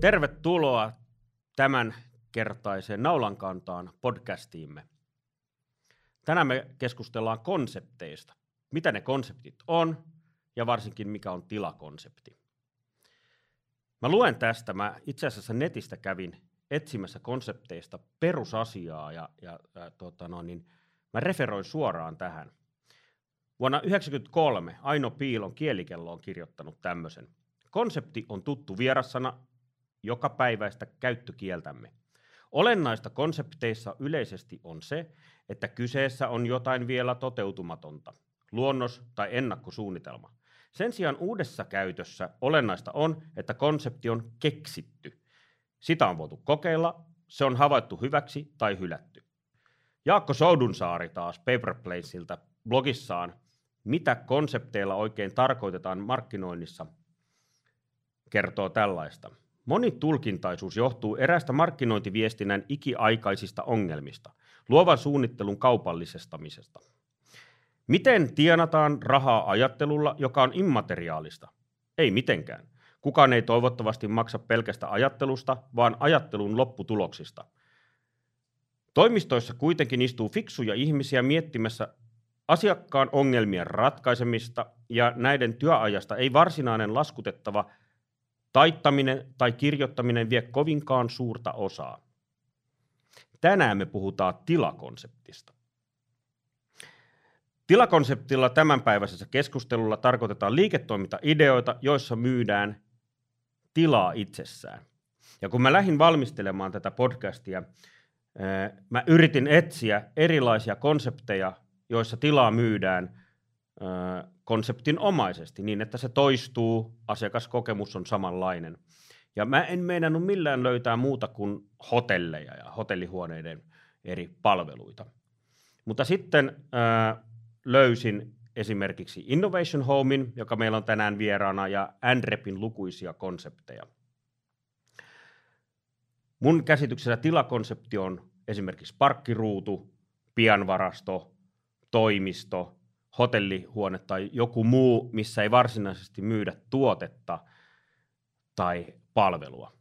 Tervetuloa tämän kertaiseen Naulankantaan podcastiimme. Tänään me keskustellaan konsepteista. Mitä ne konseptit on ja varsinkin mikä on tilakonsepti. Mä luen tästä, mä itse asiassa netistä kävin etsimässä konsepteista perusasiaa ja, ja, ja tota no, niin mä referoin suoraan tähän. Vuonna 1993 Aino Piilon kielikello on kirjoittanut tämmöisen. Konsepti on tuttu vierassana joka päiväistä käyttökieltämme. Olennaista konsepteissa yleisesti on se, että kyseessä on jotain vielä toteutumatonta, luonnos tai ennakkosuunnitelma. Sen sijaan uudessa käytössä olennaista on, että konsepti on keksitty. Sitä on voitu kokeilla, se on havaittu hyväksi tai hylätty. Jaakko Soudunsaari taas Paperplaceilta blogissaan, mitä konsepteilla oikein tarkoitetaan markkinoinnissa, kertoo tällaista. Monitulkintaisuus johtuu erästä markkinointiviestinnän ikiaikaisista ongelmista, luovan suunnittelun kaupallisestamisesta. Miten tienataan rahaa ajattelulla, joka on immateriaalista? Ei mitenkään. Kukaan ei toivottavasti maksa pelkästä ajattelusta, vaan ajattelun lopputuloksista. Toimistoissa kuitenkin istuu fiksuja ihmisiä miettimässä asiakkaan ongelmien ratkaisemista, ja näiden työajasta ei varsinainen laskutettava taittaminen tai kirjoittaminen vie kovinkaan suurta osaa. Tänään me puhutaan tilakonseptista. Tilakonseptilla tämänpäiväisessä keskustelulla tarkoitetaan liiketoimintaideoita, joissa myydään tilaa itsessään. Ja kun mä lähdin valmistelemaan tätä podcastia, mä yritin etsiä erilaisia konsepteja, joissa tilaa myydään konseptin omaisesti niin, että se toistuu, asiakaskokemus on samanlainen. Ja mä en meinannut millään löytää muuta kuin hotelleja ja hotellihuoneiden eri palveluita. Mutta sitten äh, löysin esimerkiksi Innovation Homein, joka meillä on tänään vieraana, ja Andrepin lukuisia konsepteja. Mun käsityksessä tilakonsepti on esimerkiksi parkkiruutu, pianvarasto, toimisto, hotellihuone tai joku muu, missä ei varsinaisesti myydä tuotetta tai palvelua.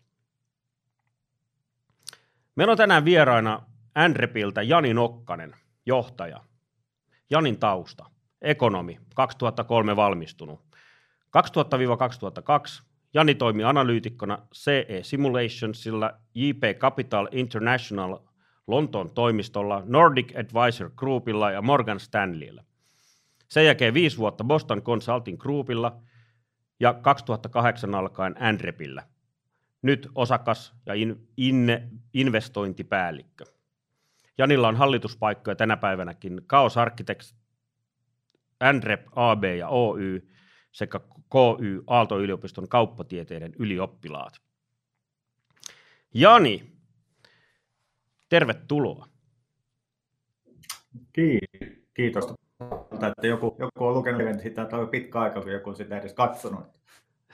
Meillä on tänään vieraana Andrepiltä Jani Nokkanen, johtaja. Janin tausta, ekonomi, 2003 valmistunut. 2000-2002 Jani toimi analyytikkona CE Simulationsilla, JP Capital International Lontoon toimistolla, Nordic Advisor Groupilla ja Morgan Stanleyllä. Sen jälkeen viisi vuotta Boston Consulting Groupilla ja 2008 alkaen Andrepillä. Nyt osakas ja in, in, investointipäällikkö. Janilla on hallituspaikkoja tänä päivänäkin Chaos Architects, Andrep AB ja Oy sekä KY Aalto-yliopiston kauppatieteiden ylioppilaat. Jani, tervetuloa. Kiitos että joku, joku on lukenut että sitä, että on pitkä aika, kun joku on sitä edes katsonut.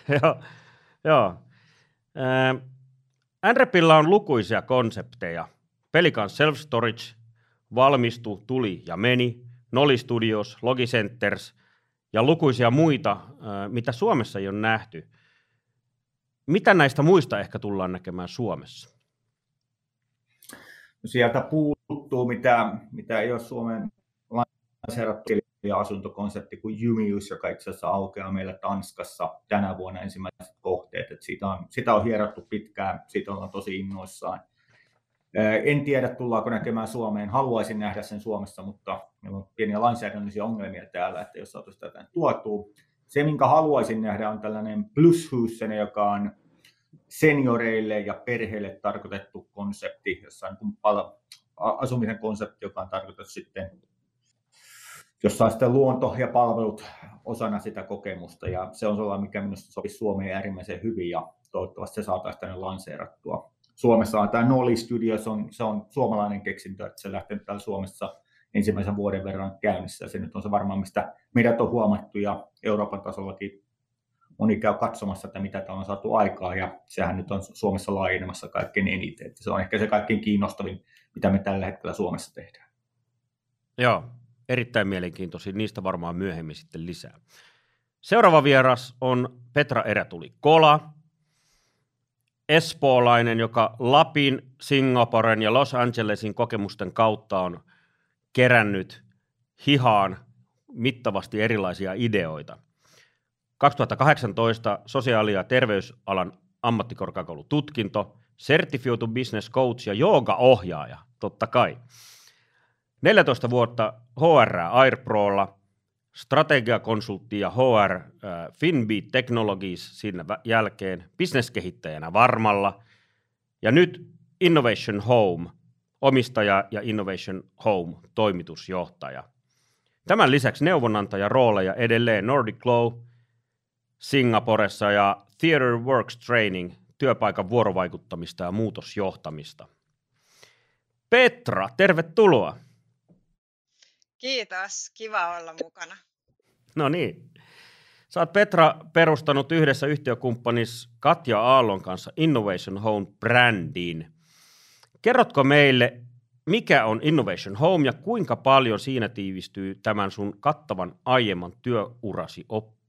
joo, joo. Andrepilla on lukuisia konsepteja. Pelikan Self-Storage, Valmistu, Tuli ja Meni, Noli Studios, Logicenters ja lukuisia muita, mitä Suomessa ei ole nähty. Mitä näistä muista ehkä tullaan näkemään Suomessa? Sieltä puuttuu, mitä, mitä ei ole Suomen lanseerattu asuntokonsepti kuin Jumius, joka itse asiassa aukeaa meillä Tanskassa tänä vuonna ensimmäiset kohteet. Että siitä, on, sitä on hierottu pitkään, siitä ollaan tosi innoissaan. En tiedä, tullaanko näkemään Suomeen. Haluaisin nähdä sen Suomessa, mutta meillä on pieniä lainsäädännöllisiä ongelmia täällä, että jos saataisiin tätä tuotua. Se, minkä haluaisin nähdä, on tällainen plushussene, joka on senioreille ja perheille tarkoitettu konsepti, jossa on asumisen konsepti, joka on tarkoitettu sitten jossa on sitten luonto ja palvelut osana sitä kokemusta. Ja se on sellainen, mikä minusta sopisi Suomeen äärimmäisen hyvin ja toivottavasti se saataisiin tänne lanseerattua. Suomessa on tämä Noli Studios, on, se on suomalainen keksintö, että se lähtee täällä Suomessa ensimmäisen vuoden verran käynnissä. Se nyt on se varmaan, mistä meidät on huomattu ja Euroopan tasollakin moni käy katsomassa, että mitä täällä on saatu aikaa ja sehän nyt on Suomessa laajenemassa kaikkein eniten. Että se on ehkä se kaikkein kiinnostavin, mitä me tällä hetkellä Suomessa tehdään. Joo, erittäin mielenkiintoisia, niistä varmaan myöhemmin sitten lisää. Seuraava vieras on Petra Erätuli Kola. espoolainen, joka Lapin, Singaporen ja Los Angelesin kokemusten kautta on kerännyt hihaan mittavasti erilaisia ideoita. 2018 sosiaali- ja terveysalan ammattikorkeakoulututkinto, Certified Business Coach ja jooga-ohjaaja, totta kai. 14 vuotta HR Airprolla, strategiakonsultti ja HR äh, Finbeat Technologies siinä jälkeen, bisneskehittäjänä Varmalla ja nyt Innovation Home, omistaja ja Innovation Home toimitusjohtaja. Tämän lisäksi neuvonantaja rooleja edelleen Nordic Glow Singaporessa ja Theater Works Training työpaikan vuorovaikuttamista ja muutosjohtamista. Petra, tervetuloa. Kiitos, kiva olla mukana. No niin. Sä oot Petra perustanut yhdessä yhtiökumppanis Katja Aallon kanssa Innovation Home brändin. Kerrotko meille, mikä on Innovation Home ja kuinka paljon siinä tiivistyy tämän sun kattavan aiemman työurasi oppeja?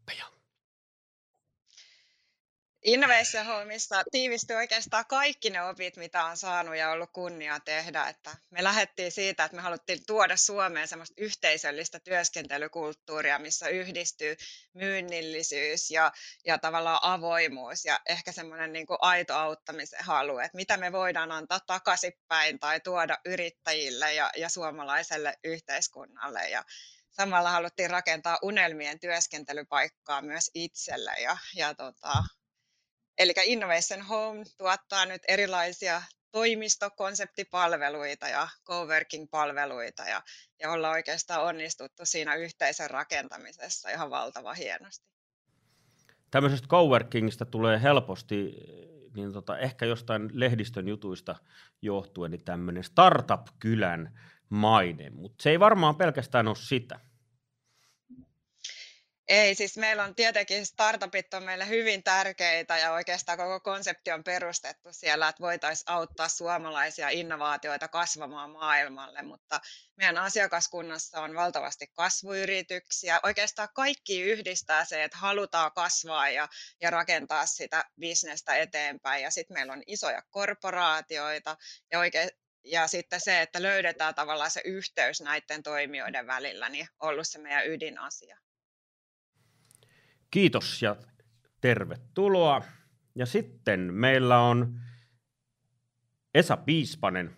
Innovation Homeissa tiivistyy oikeastaan kaikki ne opit, mitä on saanut ja ollut kunnia tehdä. Että me lähdettiin siitä, että me haluttiin tuoda Suomeen semmoista yhteisöllistä työskentelykulttuuria, missä yhdistyy myynnillisyys ja, ja tavallaan avoimuus ja ehkä semmoinen niin aito auttamisen halu, että mitä me voidaan antaa takaisinpäin tai tuoda yrittäjille ja, ja suomalaiselle yhteiskunnalle. Ja, samalla haluttiin rakentaa unelmien työskentelypaikkaa myös itselle ja, ja tota, Eli Innovation Home tuottaa nyt erilaisia toimistokonseptipalveluita ja coworking-palveluita ja, ja ollaan oikeastaan onnistuttu siinä yhteisön rakentamisessa ihan valtava hienosti. Tämmöisestä coworkingista tulee helposti, niin tota, ehkä jostain lehdistön jutuista johtuen, niin tämmöinen startup-kylän maine, mutta se ei varmaan pelkästään ole sitä. Ei, siis meillä on tietenkin startupit on meille hyvin tärkeitä ja oikeastaan koko konsepti on perustettu siellä, että voitaisiin auttaa suomalaisia innovaatioita kasvamaan maailmalle, mutta meidän asiakaskunnassa on valtavasti kasvuyrityksiä. Oikeastaan kaikki yhdistää se, että halutaan kasvaa ja, ja rakentaa sitä bisnestä eteenpäin ja sitten meillä on isoja korporaatioita ja oikein ja sitten se, että löydetään tavallaan se yhteys näiden toimijoiden välillä, niin ollut se meidän ydinasia. Kiitos ja tervetuloa. Ja sitten meillä on Esa Piispanen,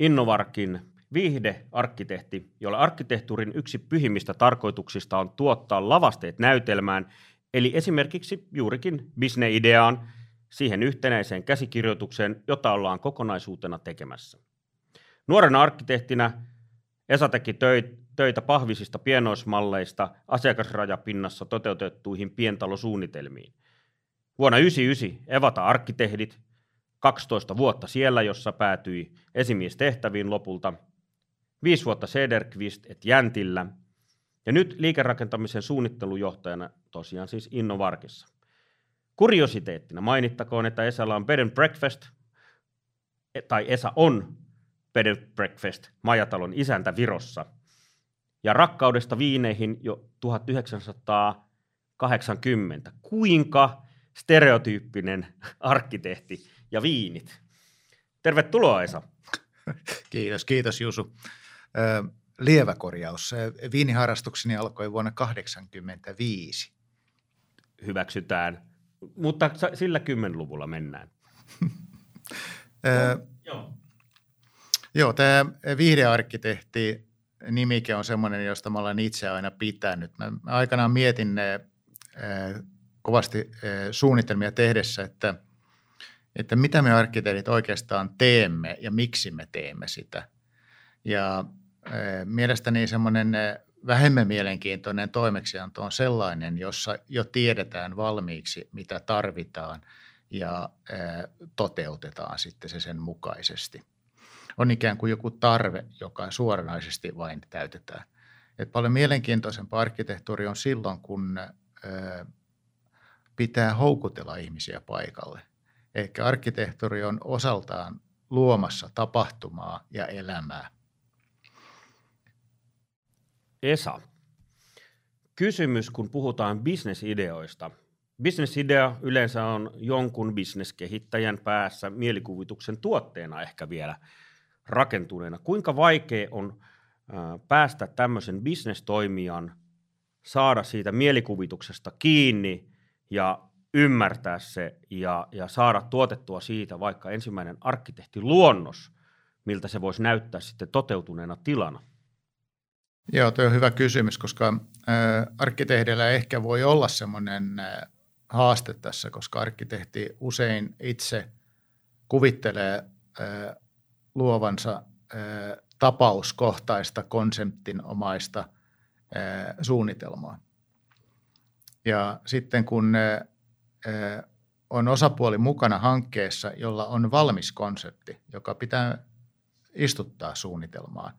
Innovarkin viihdearkkitehti, jolla arkkitehtuurin yksi pyhimmistä tarkoituksista on tuottaa lavasteet näytelmään, eli esimerkiksi juurikin bisneideaan, siihen yhtenäiseen käsikirjoitukseen, jota ollaan kokonaisuutena tekemässä. Nuorena arkkitehtinä Esa teki töitä pahvisista pienoismalleista asiakasrajapinnassa toteutettuihin pientalosuunnitelmiin. Vuonna 1999 Evata arkkitehdit, 12 vuotta siellä, jossa päätyi esimiestehtäviin lopulta, 5 vuotta Sederqvist et Jäntillä, ja nyt liikerakentamisen suunnittelujohtajana tosiaan siis Innovarkissa. Kuriositeettina mainittakoon, että Esalla on bed and breakfast, tai Esa on bed and breakfast majatalon isäntä Virossa – ja rakkaudesta viineihin jo 1980. Kuinka stereotyyppinen arkkitehti ja viinit. Tervetuloa Esa. Kiitos, kiitos Jusu. Ö, lievä korjaus. Viiniharrastukseni alkoi vuonna 1985. Hyväksytään, mutta sillä kymmenluvulla mennään. ö, joo. Joo, tämä viihdearkkitehti nimike on semmoinen, josta mä olen itse aina pitänyt. Mä aikanaan mietin ne kovasti suunnitelmia tehdessä, että, että mitä me arkkitehdit oikeastaan teemme ja miksi me teemme sitä. Ja mielestäni semmoinen vähemmän mielenkiintoinen toimeksianto on sellainen, jossa jo tiedetään valmiiksi, mitä tarvitaan ja toteutetaan sitten se sen mukaisesti on ikään kuin joku tarve, joka suoranaisesti vain täytetään. Et paljon mielenkiintoisempaa arkkitehtuuri on silloin, kun ö, pitää houkutella ihmisiä paikalle. Ehkä arkkitehtuuri on osaltaan luomassa tapahtumaa ja elämää. Esa, kysymys, kun puhutaan bisnesideoista. Business-idea yleensä on jonkun bisneskehittäjän päässä mielikuvituksen tuotteena ehkä vielä rakentuneena. Kuinka vaikea on päästä tämmöisen bisnestoimijan saada siitä mielikuvituksesta kiinni ja ymmärtää se ja, ja saada tuotettua siitä vaikka ensimmäinen arkkitehtiluonnos, miltä se voisi näyttää sitten toteutuneena tilana? Joo, tuo on hyvä kysymys, koska äh, arkkitehdillä ehkä voi olla semmoinen haaste tässä, koska arkkitehti usein itse kuvittelee äh, luovansa tapauskohtaista konseptinomaista suunnitelmaa. Ja sitten kun on osapuoli mukana hankkeessa, jolla on valmis konsepti, joka pitää istuttaa suunnitelmaan,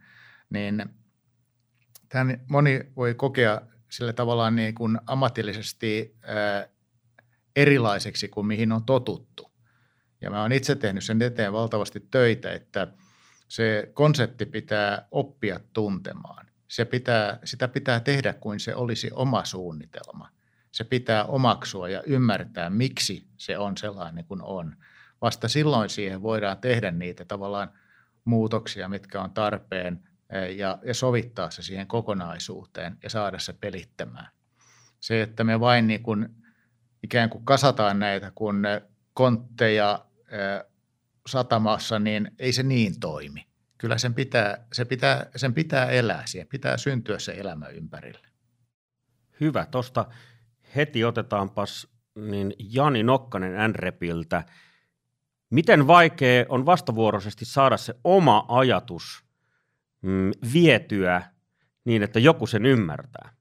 niin tämän moni voi kokea sillä tavallaan niin kuin ammatillisesti erilaiseksi kuin mihin on totuttu. Ja mä oon itse tehnyt sen eteen valtavasti töitä, että se konsepti pitää oppia tuntemaan. Se pitää, sitä pitää tehdä kuin se olisi oma suunnitelma. Se pitää omaksua ja ymmärtää, miksi se on sellainen kuin on. Vasta silloin siihen voidaan tehdä niitä tavallaan muutoksia, mitkä on tarpeen ja, ja sovittaa se siihen kokonaisuuteen ja saada se pelittämään. Se, että me vain niin kuin ikään kuin kasataan näitä kun kontteja satamassa, niin ei se niin toimi. Kyllä sen pitää, se pitää, sen pitää elää, siihen pitää syntyä se elämä ympärille. Hyvä, tuosta heti otetaanpas niin Jani Nokkanen NREPiltä. Miten vaikea on vastavuoroisesti saada se oma ajatus mm, vietyä niin, että joku sen ymmärtää?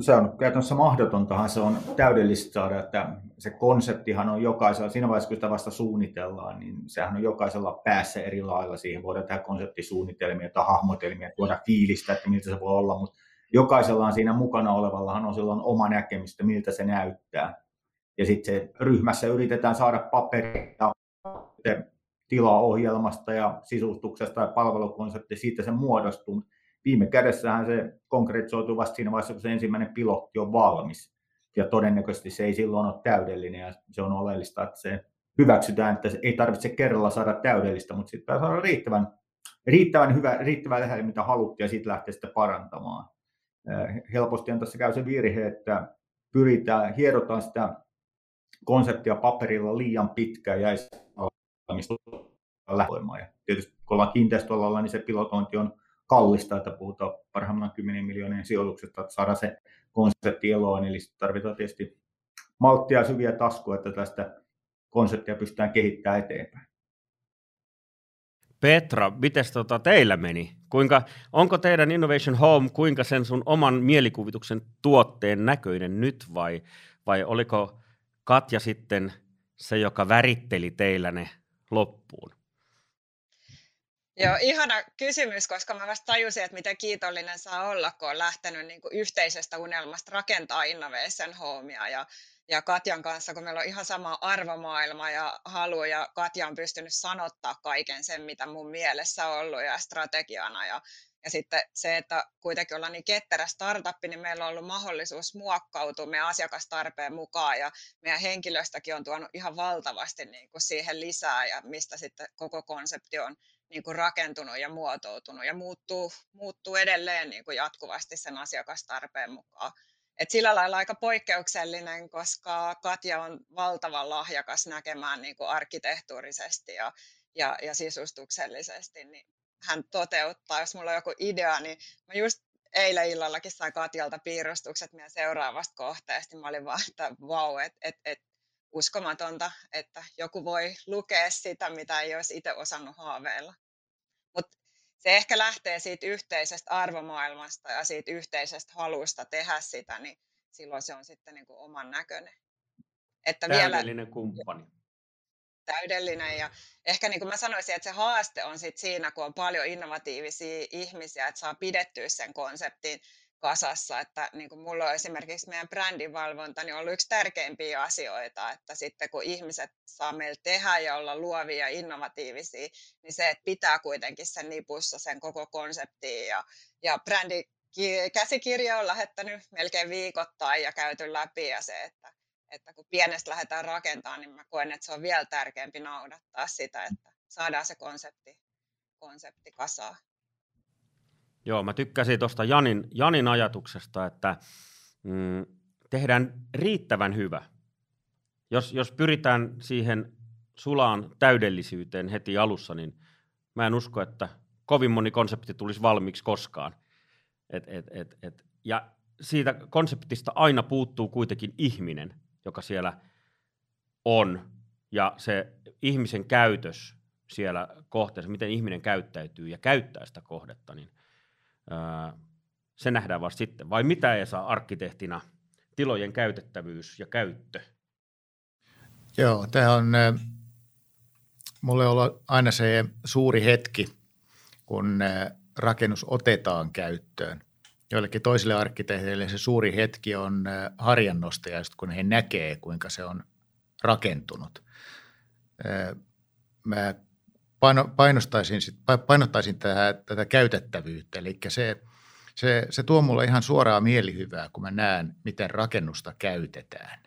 Se on käytännössä mahdotontahan se on täydellistä saada, että se konseptihan on jokaisella, siinä vaiheessa kun sitä vasta suunnitellaan, niin sehän on jokaisella päässä eri lailla. Siihen voidaan tehdä konseptisuunnitelmia tai hahmotelmia, tuoda fiilistä, että miltä se voi olla, mutta jokaisellaan siinä mukana olevallahan on silloin oma näkemys, että miltä se näyttää. Ja sitten ryhmässä yritetään saada paperia tilaohjelmasta ja sisustuksesta ja palvelukonsepti, siitä se muodostuu viime kädessähän se konkretisoituu vasta siinä vaiheessa, kun se ensimmäinen pilotti on valmis. Ja todennäköisesti se ei silloin ole täydellinen ja se on oleellista, että se hyväksytään, että ei tarvitse kerralla saada täydellistä, mutta sitten pitää saada riittävän, riittävän hyvä, riittävän lähellä, mitä haluttiin ja sitten lähteä sitä parantamaan. Helposti on tässä käy se virhe, että pyritään, hierotaan sitä konseptia paperilla liian pitkään ja ei Ja tietysti kun ollaan kiinteistöalalla, niin se pilotointi on kallista, että puhutaan parhaimmillaan 10 miljoonien sijoituksesta, että saada se konsepti eloon. Eli tarvitaan tietysti malttia ja syviä taskuja, että tästä konseptia pystytään kehittämään eteenpäin. Petra, miten tota teillä meni? Kuinka, onko teidän Innovation Home, kuinka sen sun oman mielikuvituksen tuotteen näköinen nyt vai, vai oliko Katja sitten se, joka väritteli teillä ne loppuun? Joo, ihana kysymys, koska mä vasta tajusin, että miten kiitollinen saa olla, kun on lähtenyt niin kuin yhteisestä unelmasta rakentaa Innovation Homea. Ja, ja Katjan kanssa, kun meillä on ihan sama arvomaailma ja halu, ja Katja on pystynyt sanottaa kaiken sen, mitä mun mielessä on ollut ja strategiana. Ja, ja sitten se, että kuitenkin ollaan niin ketterä startuppi, niin meillä on ollut mahdollisuus muokkautua meidän asiakastarpeen mukaan ja meidän henkilöstäkin on tuonut ihan valtavasti niin kuin siihen lisää ja mistä sitten koko konsepti on niin kuin rakentunut ja muotoutunut ja muuttuu, muuttuu edelleen niin kuin jatkuvasti sen asiakastarpeen mukaan. Et sillä lailla aika poikkeuksellinen, koska Katja on valtavan lahjakas näkemään niin kuin arkkitehtuurisesti ja, ja, ja sisustuksellisesti. Niin hän toteuttaa, jos mulla on joku idea, niin mä just eilen illallakin sain Katjalta piirustukset meidän seuraavasta kohteesta. Mä olin vaan, että vau, wow, että et, et, uskomatonta, että joku voi lukea sitä, mitä ei olisi itse osannut haaveilla. Mutta se ehkä lähtee siitä yhteisestä arvomaailmasta ja siitä yhteisestä halusta tehdä sitä, niin silloin se on sitten niin kuin oman näköinen. Että täydellinen vielä, kumppani. Täydellinen ja ehkä niin kuin mä sanoisin, että se haaste on sit siinä, kun on paljon innovatiivisia ihmisiä, että saa pidettyä sen konseptin kasassa, että niin kuin mulla on esimerkiksi meidän brändinvalvonta niin on ollut yksi tärkeimpiä asioita, että sitten kun ihmiset saa meillä tehdä ja olla luovia ja innovatiivisia, niin se, että pitää kuitenkin sen nipussa sen koko konseptiin ja, ja brändi käsikirja on lähettänyt melkein viikoittain ja käyty läpi ja se, että, että kun pienestä lähdetään rakentamaan, niin mä koen, että se on vielä tärkeämpi noudattaa sitä, että saadaan se konsepti, konsepti kasaan. Joo, mä tykkäsin tuosta Janin, Janin ajatuksesta, että mm, tehdään riittävän hyvä. Jos, jos pyritään siihen sulaan täydellisyyteen heti alussa, niin mä en usko, että kovin moni konsepti tulisi valmiiksi koskaan. Et, et, et, et. Ja siitä konseptista aina puuttuu kuitenkin ihminen, joka siellä on, ja se ihmisen käytös siellä kohteessa, miten ihminen käyttäytyy ja käyttää sitä kohdetta, niin se nähdään vasta sitten. Vai mitä ei saa arkkitehtina tilojen käytettävyys ja käyttö? Joo, tämä on mulle ollut aina se suuri hetki, kun rakennus otetaan käyttöön. Joillekin toisille arkkitehteille se suuri hetki on harjannostaja, kun he näkee, kuinka se on rakentunut. Mä painostaisin, painottaisin tätä, tätä käytettävyyttä, eli se, se, se tuo mulle ihan suoraa mielihyvää, kun mä näen, miten rakennusta käytetään.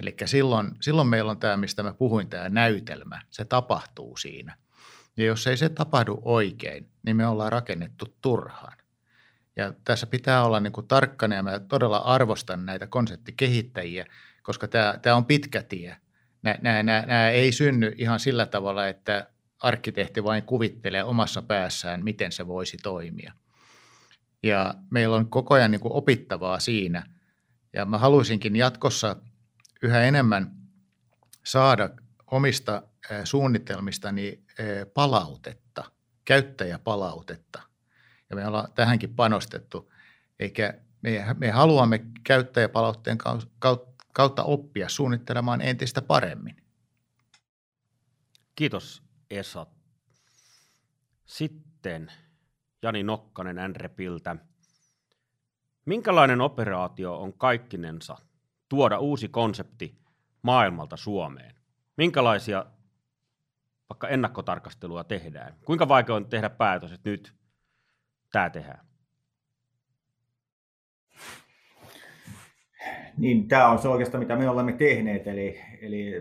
Eli silloin, silloin meillä on tämä, mistä mä puhuin, tämä näytelmä. Se tapahtuu siinä. Ja jos ei se tapahdu oikein, niin me ollaan rakennettu turhaan. Ja tässä pitää olla niin kuin tarkkana ja mä todella arvostan näitä konseptikehittäjiä, koska tämä, tämä on pitkä tie. Nämä, nämä, nämä ei synny ihan sillä tavalla, että arkkitehti vain kuvittelee omassa päässään, miten se voisi toimia. Ja meillä on koko ajan niin kuin opittavaa siinä. Ja mä haluaisinkin jatkossa yhä enemmän saada omista suunnitelmistani palautetta, käyttäjäpalautetta. Ja me ollaan tähänkin panostettu. Eikä me, me haluamme käyttäjäpalautteen kautta oppia suunnittelemaan entistä paremmin. Kiitos Esa. Sitten Jani Nokkanen NREPiltä. Minkälainen operaatio on kaikkinensa tuoda uusi konsepti maailmalta Suomeen? Minkälaisia vaikka ennakkotarkastelua tehdään? Kuinka vaikea on tehdä päätös, että nyt tämä tehdään? Niin, tämä on se oikeastaan, mitä me olemme tehneet, eli, eli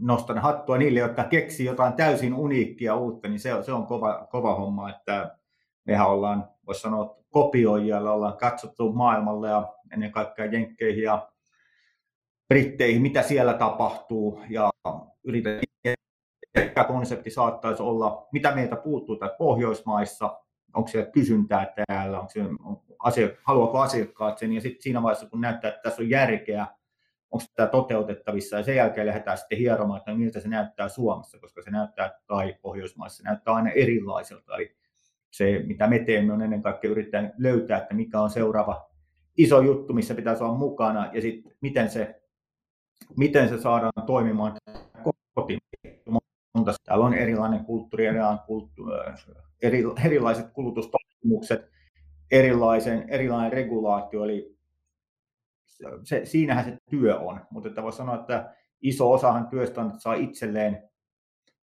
nostan hattua niille, jotka keksii jotain täysin uniikkia uutta, niin se, se on kova, kova homma, että mehän ollaan, voisi sanoa, kopioijalla ollaan katsottu maailmalle ja ennen kaikkea Jenkkeihin ja Britteihin, mitä siellä tapahtuu ja yritetään mikä konsepti saattaisi olla, mitä meiltä puuttuu tai Pohjoismaissa, onko siellä kysyntää täällä, onko siellä, on asia, haluaako asiakkaat sen, ja sitten siinä vaiheessa, kun näyttää, että tässä on järkeä, onko tämä toteutettavissa, ja sen jälkeen lähdetään sitten hieromaan, että miltä se näyttää Suomessa, koska se näyttää, tai Pohjoismaissa, se näyttää aina erilaiselta, eli se, mitä me teemme, on ennen kaikkea yrittää löytää, että mikä on seuraava iso juttu, missä pitäisi olla mukana, ja sitten miten se miten se saadaan toimimaan kotiin. Täällä on erilainen kulttuuri, eri, erilaiset kulutustottumukset, erilaisen, erilainen regulaatio, eli se, siinähän se työ on. Mutta että voi sanoa, että iso osahan työstä on, että saa itselleen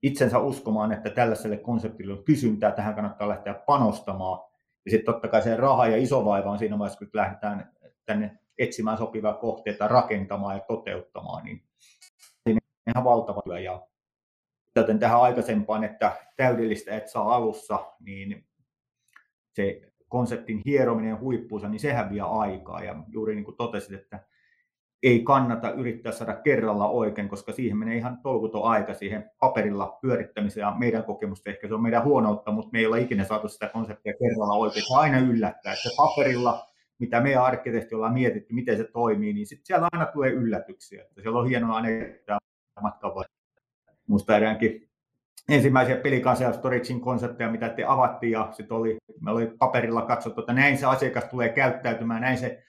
itsensä uskomaan, että tällaiselle konseptille on kysyntää, tähän kannattaa lähteä panostamaan. Ja sitten totta kai se raha ja iso vaiva on siinä vaiheessa, kun lähdetään tänne etsimään sopivia kohteita, rakentamaan ja toteuttamaan, niin siinä on ihan valtava työ. Ja joten tähän aikaisempaan, että täydellistä et saa alussa, niin se konseptin hierominen huippuunsa, niin se häviää aikaa. Ja juuri niin kuin totesit, että ei kannata yrittää saada kerralla oikein, koska siihen menee ihan tolkuton aika siihen paperilla pyörittämiseen. Ja meidän kokemusta ehkä se on meidän huonoutta, mutta me ei ole ikinä saatu sitä konseptia kerralla oikein. Se aina yllättää, että paperilla mitä me arkkitehti ollaan mietitty, miten se toimii, niin sit siellä aina tulee yllätyksiä. Että siellä on hienoa aina matkan Muista eräänkin ensimmäisiä pelikansia Storagein konsepteja, mitä te avattiin, ja sitten oli, me oli paperilla katsottu, että näin se asiakas tulee käyttäytymään, näin se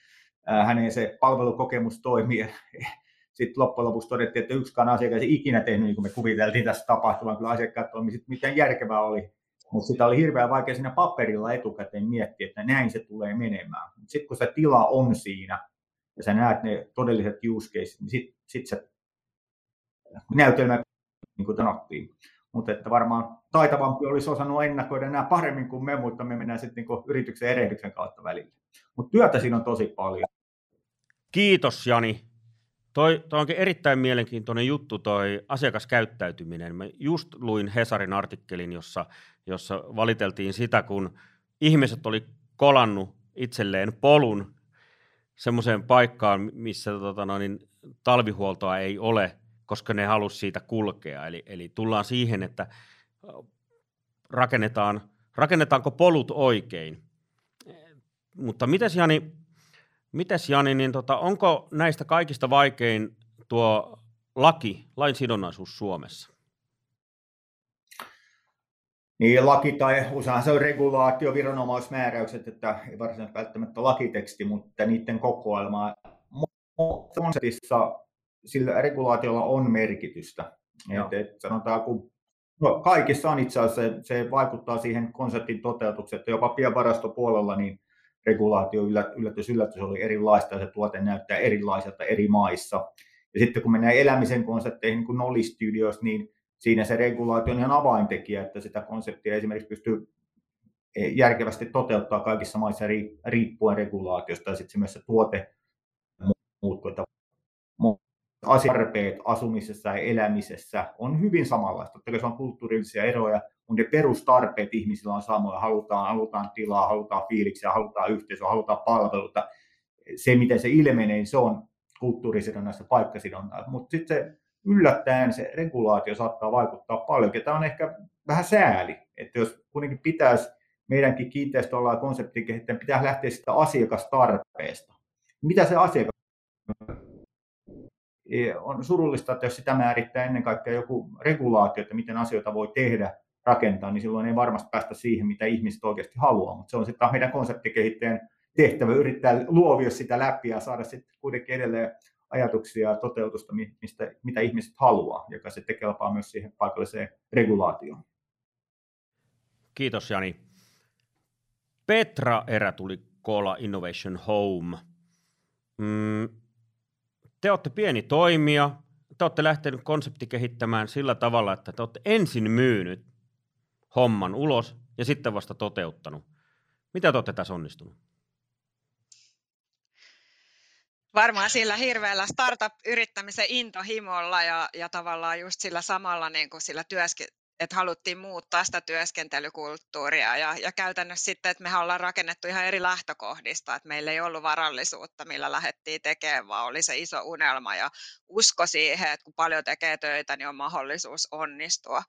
äh, hänen se palvelukokemus toimii. Sitten loppujen lopuksi todettiin, että yksikään asiakas ei ikinä tehnyt niin kuin me kuviteltiin tässä tapahtuvan, kyllä asiakkaat toimisivat, miten järkevää oli mutta sitä oli hirveän vaikea siinä paperilla etukäteen miettiä, että näin se tulee menemään. Sitten kun se tila on siinä ja sä näet ne todelliset use case, niin sitten sit se näytelmä, niin kuin sanottiin, mutta että varmaan taitavampi olisi osannut ennakoida nämä paremmin kuin me, mutta me mennään sitten niin yrityksen erehdyksen kautta välillä. Mutta työtä siinä on tosi paljon. Kiitos Jani. Toi, toi onkin erittäin mielenkiintoinen juttu toi asiakaskäyttäytyminen. Mä just luin Hesarin artikkelin, jossa, jossa valiteltiin sitä, kun ihmiset oli kolannut itselleen polun semmoiseen paikkaan, missä tota, no, niin, talvihuoltoa ei ole, koska ne halusivat siitä kulkea. Eli, eli tullaan siihen, että rakennetaan, rakennetaanko polut oikein. Mutta mites Jani, mites Jani niin tota, onko näistä kaikista vaikein tuo laki, lain sidonnaisuus Suomessa? Niin, laki tai usein se on regulaatio, viranomaismääräykset, että ei varsinaisesti välttämättä lakiteksti, mutta niiden kokoelma. Konseptissa sillä regulaatiolla on merkitystä. Et, et sanotaan, kun no, kaikissa on itse asiassa, se, se vaikuttaa siihen konseptin toteutukseen, että jopa pienvarastopuolella niin regulaatio yllätys, yllätys oli erilaista ja se tuote näyttää erilaiselta eri maissa. Ja sitten kun mennään elämisen konsepteihin, niin kuin Nolly Studios, niin siinä se regulaatio on ihan avaintekijä, että sitä konseptia esimerkiksi pystyy eh, järkevästi toteuttaa kaikissa maissa riippuen regulaatiosta ja sitten myös se tuote muuttuu. Että asiarpeet asumisessa ja elämisessä on hyvin samanlaista. Totta kai se on kulttuurillisia eroja, mutta ne perustarpeet ihmisillä on samoja. Halutaan, halutaan tilaa, halutaan fiiliksiä, halutaan yhteisöä, halutaan palveluita. Se, miten se ilmenee, niin se on kulttuurisidonnaista paikkasidonnaista. Mutta sitten se yllättäen se regulaatio saattaa vaikuttaa paljon. Tämä on ehkä vähän sääli, että jos kuitenkin pitäisi meidänkin kiinteistöalaa ja konseptikehittäjän pitää lähteä sitä asiakastarpeesta. Mitä se asiakas on surullista, että jos sitä määrittää ennen kaikkea joku regulaatio, että miten asioita voi tehdä, rakentaa, niin silloin ei varmasti päästä siihen, mitä ihmiset oikeasti haluaa. Mutta se on sitten meidän konseptikehittäjän tehtävä yrittää luovia sitä läpi ja saada sitten kuitenkin edelleen ajatuksia ja toteutusta, mistä, mitä ihmiset haluaa, joka sitten kelpaa myös siihen paikalliseen regulaatioon. Kiitos Jani. Petra Erä tuli koolla Innovation Home. Mm, te olette pieni toimija, te olette lähtenyt konsepti kehittämään sillä tavalla, että te olette ensin myynyt homman ulos ja sitten vasta toteuttanut. Mitä te olette tässä onnistunut? Varmaan sillä hirveällä startup-yrittämisen intohimolla ja, ja tavallaan just sillä samalla niin kuin sillä työske, että haluttiin muuttaa sitä työskentelykulttuuria ja, ja käytännössä sitten, että me ollaan rakennettu ihan eri lähtökohdista, että meillä ei ollut varallisuutta, millä lähdettiin tekemään, vaan oli se iso unelma ja usko siihen, että kun paljon tekee töitä, niin on mahdollisuus onnistua.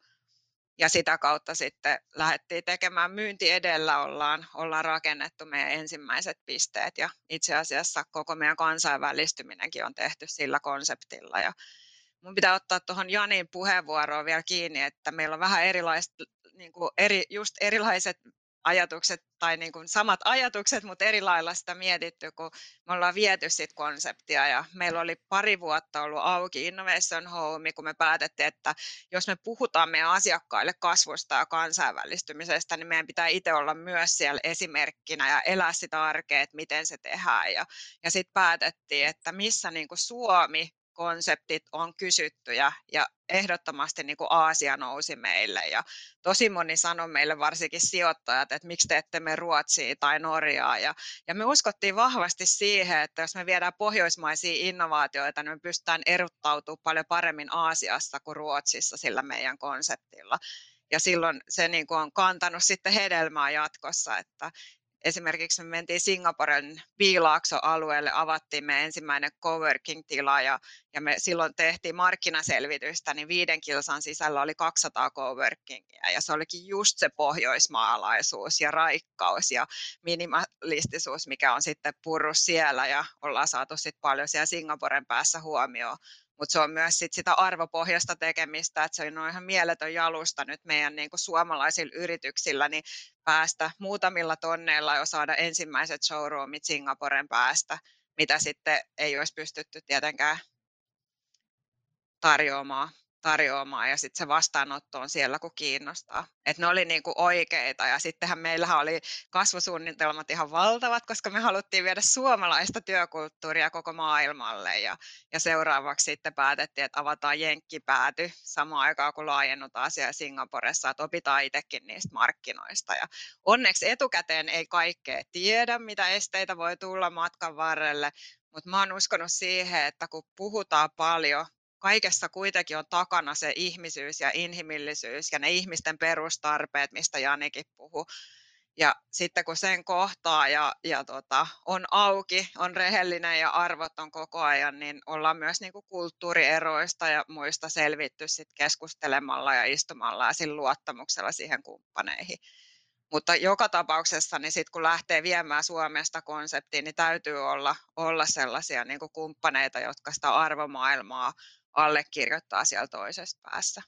Ja sitä kautta sitten lähdettiin tekemään myynti edellä, ollaan, ollaan rakennettu meidän ensimmäiset pisteet ja itse asiassa koko meidän kansainvälistyminenkin on tehty sillä konseptilla ja mun pitää ottaa tuohon Janin puheenvuoroon vielä kiinni, että meillä on vähän erilaiset, niin kuin eri, just erilaiset ajatukset tai niin kuin samat ajatukset, mutta eri lailla sitä mietitty, kun me ollaan viety sit konseptia ja meillä oli pari vuotta ollut auki Innovation Home, kun me päätettiin, että jos me puhutaan meidän asiakkaille kasvusta ja kansainvälistymisestä, niin meidän pitää itse olla myös siellä esimerkkinä ja elää sitä arkea, että miten se tehdään. Ja, ja sitten päätettiin, että missä niin kuin Suomi konseptit on kysyttyjä ja ehdottomasti niin kuin Aasia nousi meille. Ja tosi moni sanoi meille varsinkin sijoittajat, että miksi te ette me Ruotsiin tai Norjaa. Ja, ja me uskottiin vahvasti siihen, että jos me viedään pohjoismaisia innovaatioita, niin me pystytään erottautumaan paljon paremmin Aasiassa kuin Ruotsissa sillä meidän konseptilla. Ja silloin se niin kuin on kantanut sitten hedelmää jatkossa, että, esimerkiksi me mentiin Singaporen Piilaakso-alueelle, avattiin me ensimmäinen coworking-tila ja, ja me silloin tehtiin markkinaselvitystä, niin viiden kilsan sisällä oli 200 coworkingia ja se olikin just se pohjoismaalaisuus ja raikkaus ja minimalistisuus, mikä on sitten purru siellä ja ollaan saatu sitten paljon siellä Singaporen päässä huomioon mutta se on myös sit sitä arvopohjasta tekemistä, että se on ihan mieletön jalusta nyt meidän niin kuin suomalaisilla yrityksillä, niin päästä muutamilla tonneilla jo saada ensimmäiset showroomit Singaporen päästä, mitä sitten ei olisi pystytty tietenkään tarjoamaan tarjoamaan ja sitten se vastaanotto on siellä, kun kiinnostaa. Et ne oli niinku oikeita ja sittenhän meillähän oli kasvusuunnitelmat ihan valtavat, koska me haluttiin viedä suomalaista työkulttuuria koko maailmalle ja, ja seuraavaksi sitten päätettiin, että avataan jenkkipääty samaan aikaan, kun laajennutaan siellä Singaporessa, että opitaan itsekin niistä markkinoista. Ja onneksi etukäteen ei kaikkea tiedä, mitä esteitä voi tulla matkan varrelle, mutta mä oon uskonut siihen, että kun puhutaan paljon kaikessa kuitenkin on takana se ihmisyys ja inhimillisyys ja ne ihmisten perustarpeet, mistä Janikin puhui. Ja sitten kun sen kohtaa ja, ja tota, on auki, on rehellinen ja arvot on koko ajan, niin ollaan myös niin kuin kulttuurieroista ja muista selvitty sit keskustelemalla ja istumalla ja luottamuksella siihen kumppaneihin. Mutta joka tapauksessa, niin sit kun lähtee viemään Suomesta konseptiin, niin täytyy olla, olla sellaisia niin kuin kumppaneita, jotka sitä arvomaailmaa allekirjoittaa siellä toisessa päässä.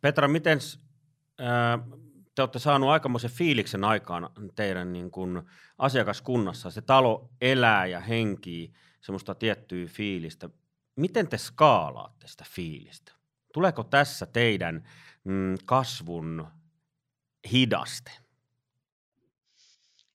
Petra, miten te olette saaneet aikamoisen fiiliksen aikaan teidän niin kuin asiakaskunnassa? Se talo elää ja henkii semmoista tiettyä fiilistä. Miten te skaalaatte sitä fiilistä? Tuleeko tässä teidän mm, kasvun hidaste?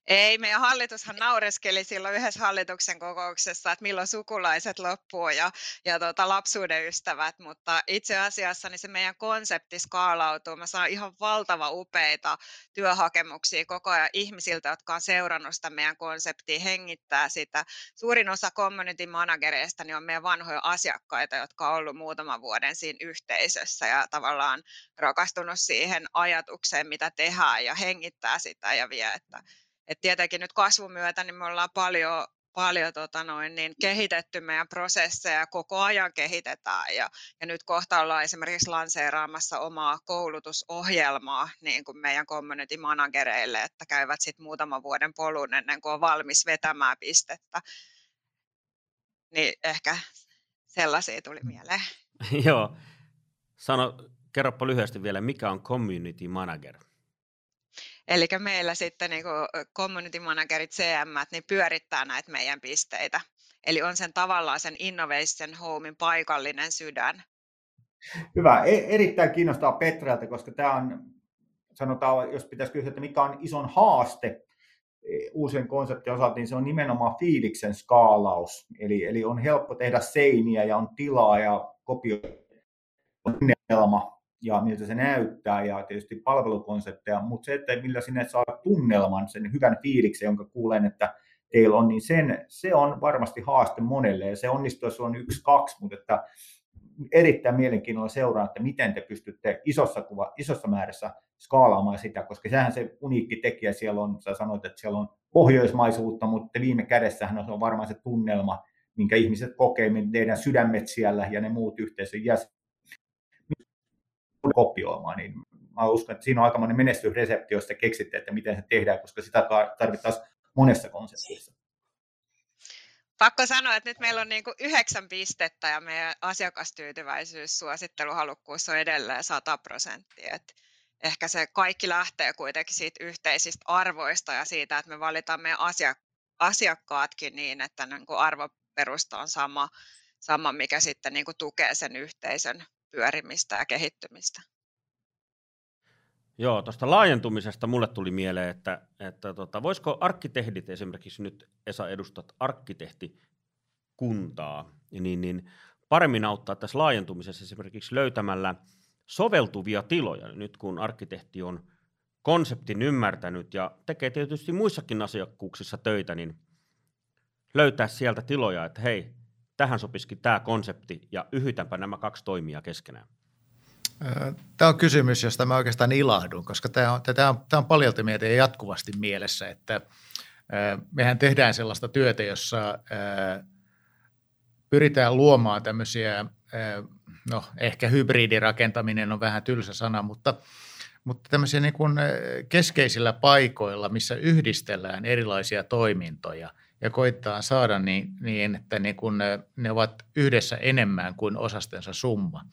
Ei, meidän hallitushan naureskeli silloin yhdessä hallituksen kokouksessa, että milloin sukulaiset loppuu ja, ja tota, lapsuuden ystävät, mutta itse asiassa niin se meidän konsepti skaalautuu. Mä saan ihan valtava upeita työhakemuksia koko ajan ihmisiltä, jotka on seurannut sitä meidän konseptia, hengittää sitä. Suurin osa community managereista niin on meidän vanhoja asiakkaita, jotka on ollut muutaman vuoden siinä yhteisössä ja tavallaan rakastunut siihen ajatukseen, mitä tehdään ja hengittää sitä ja vie, että et tietenkin nyt kasvun myötä niin me ollaan paljon, paljon tota noin, niin kehitetty meidän prosesseja, koko ajan kehitetään ja, ja nyt kohta ollaan esimerkiksi lanseeraamassa omaa koulutusohjelmaa niin kuin meidän community managereille, että käyvät sitten muutaman vuoden polun ennen kuin on valmis vetämään pistettä. Niin ehkä sellaisia tuli mieleen. Joo. Sano, kerropa lyhyesti vielä, mikä on community manager? Eli meillä sitten niin kuin community managerit, CM, niin pyörittää näitä meidän pisteitä. Eli on sen tavallaan sen Innovation Homein paikallinen sydän. Hyvä. E- erittäin kiinnostaa Petralta, koska tämä on, sanotaan, jos pitäisi kysyä, että mikä on ison haaste e, uusien konseptien osalta, niin se on nimenomaan fiiliksen skaalaus. Eli, eli on helppo tehdä seiniä ja on tilaa ja kopioida ja miltä se näyttää ja tietysti palvelukonsepteja, mutta se, että millä sinne saa tunnelman, sen hyvän fiiliksen, jonka kuulen, että teillä on, niin sen, se on varmasti haaste monelle. Ja se onnistuu, jos on yksi, kaksi, mutta että erittäin mielenkiinnolla seuraa, että miten te pystytte isossa, kuva, isossa määrässä skaalaamaan sitä, koska sehän se uniikki tekijä siellä on, sä sanoit, että siellä on pohjoismaisuutta, mutta viime kädessähän on varmaan se tunnelma, minkä ihmiset kokee, teidän sydämet siellä ja ne muut yhteisön jäsenet kopioimaan, niin mä uskon, että siinä on aikamoinen menestysresepti, jos te keksitte, että miten se tehdään, koska sitä tarvittaisiin monessa konseptissa. Pakko sanoa, että nyt meillä on niin yhdeksän pistettä ja meidän asiakastyytyväisyys, suositteluhalukkuus on edelleen 100 prosenttia. ehkä se kaikki lähtee kuitenkin siitä yhteisistä arvoista ja siitä, että me valitaan meidän asiakkaatkin niin, että niin kuin arvoperusta on sama, sama mikä sitten niin kuin tukee sen yhteisön pyörimistä ja kehittymistä. Joo, tuosta laajentumisesta mulle tuli mieleen, että, että tota, voisiko arkkitehdit esimerkiksi nyt, Esa edustat arkkitehtikuntaa, niin, niin paremmin auttaa tässä laajentumisessa esimerkiksi löytämällä soveltuvia tiloja. Nyt kun arkkitehti on konseptin ymmärtänyt ja tekee tietysti muissakin asiakkuuksissa töitä, niin löytää sieltä tiloja, että hei, tähän sopisikin tämä konsepti ja yhytänpä nämä kaksi toimia keskenään? Tämä on kysymys, josta mä oikeastaan ilahdun, koska tämä on, tämä on, tämä on paljon meitä jatkuvasti mielessä, että mehän tehdään sellaista työtä, jossa pyritään luomaan tämmöisiä, no ehkä hybridirakentaminen on vähän tylsä sana, mutta, mutta tämmöisiä niin kuin keskeisillä paikoilla, missä yhdistellään erilaisia toimintoja – ja koittaa saada niin, niin että niin kun ne, ne ovat yhdessä enemmän kuin osastensa summa.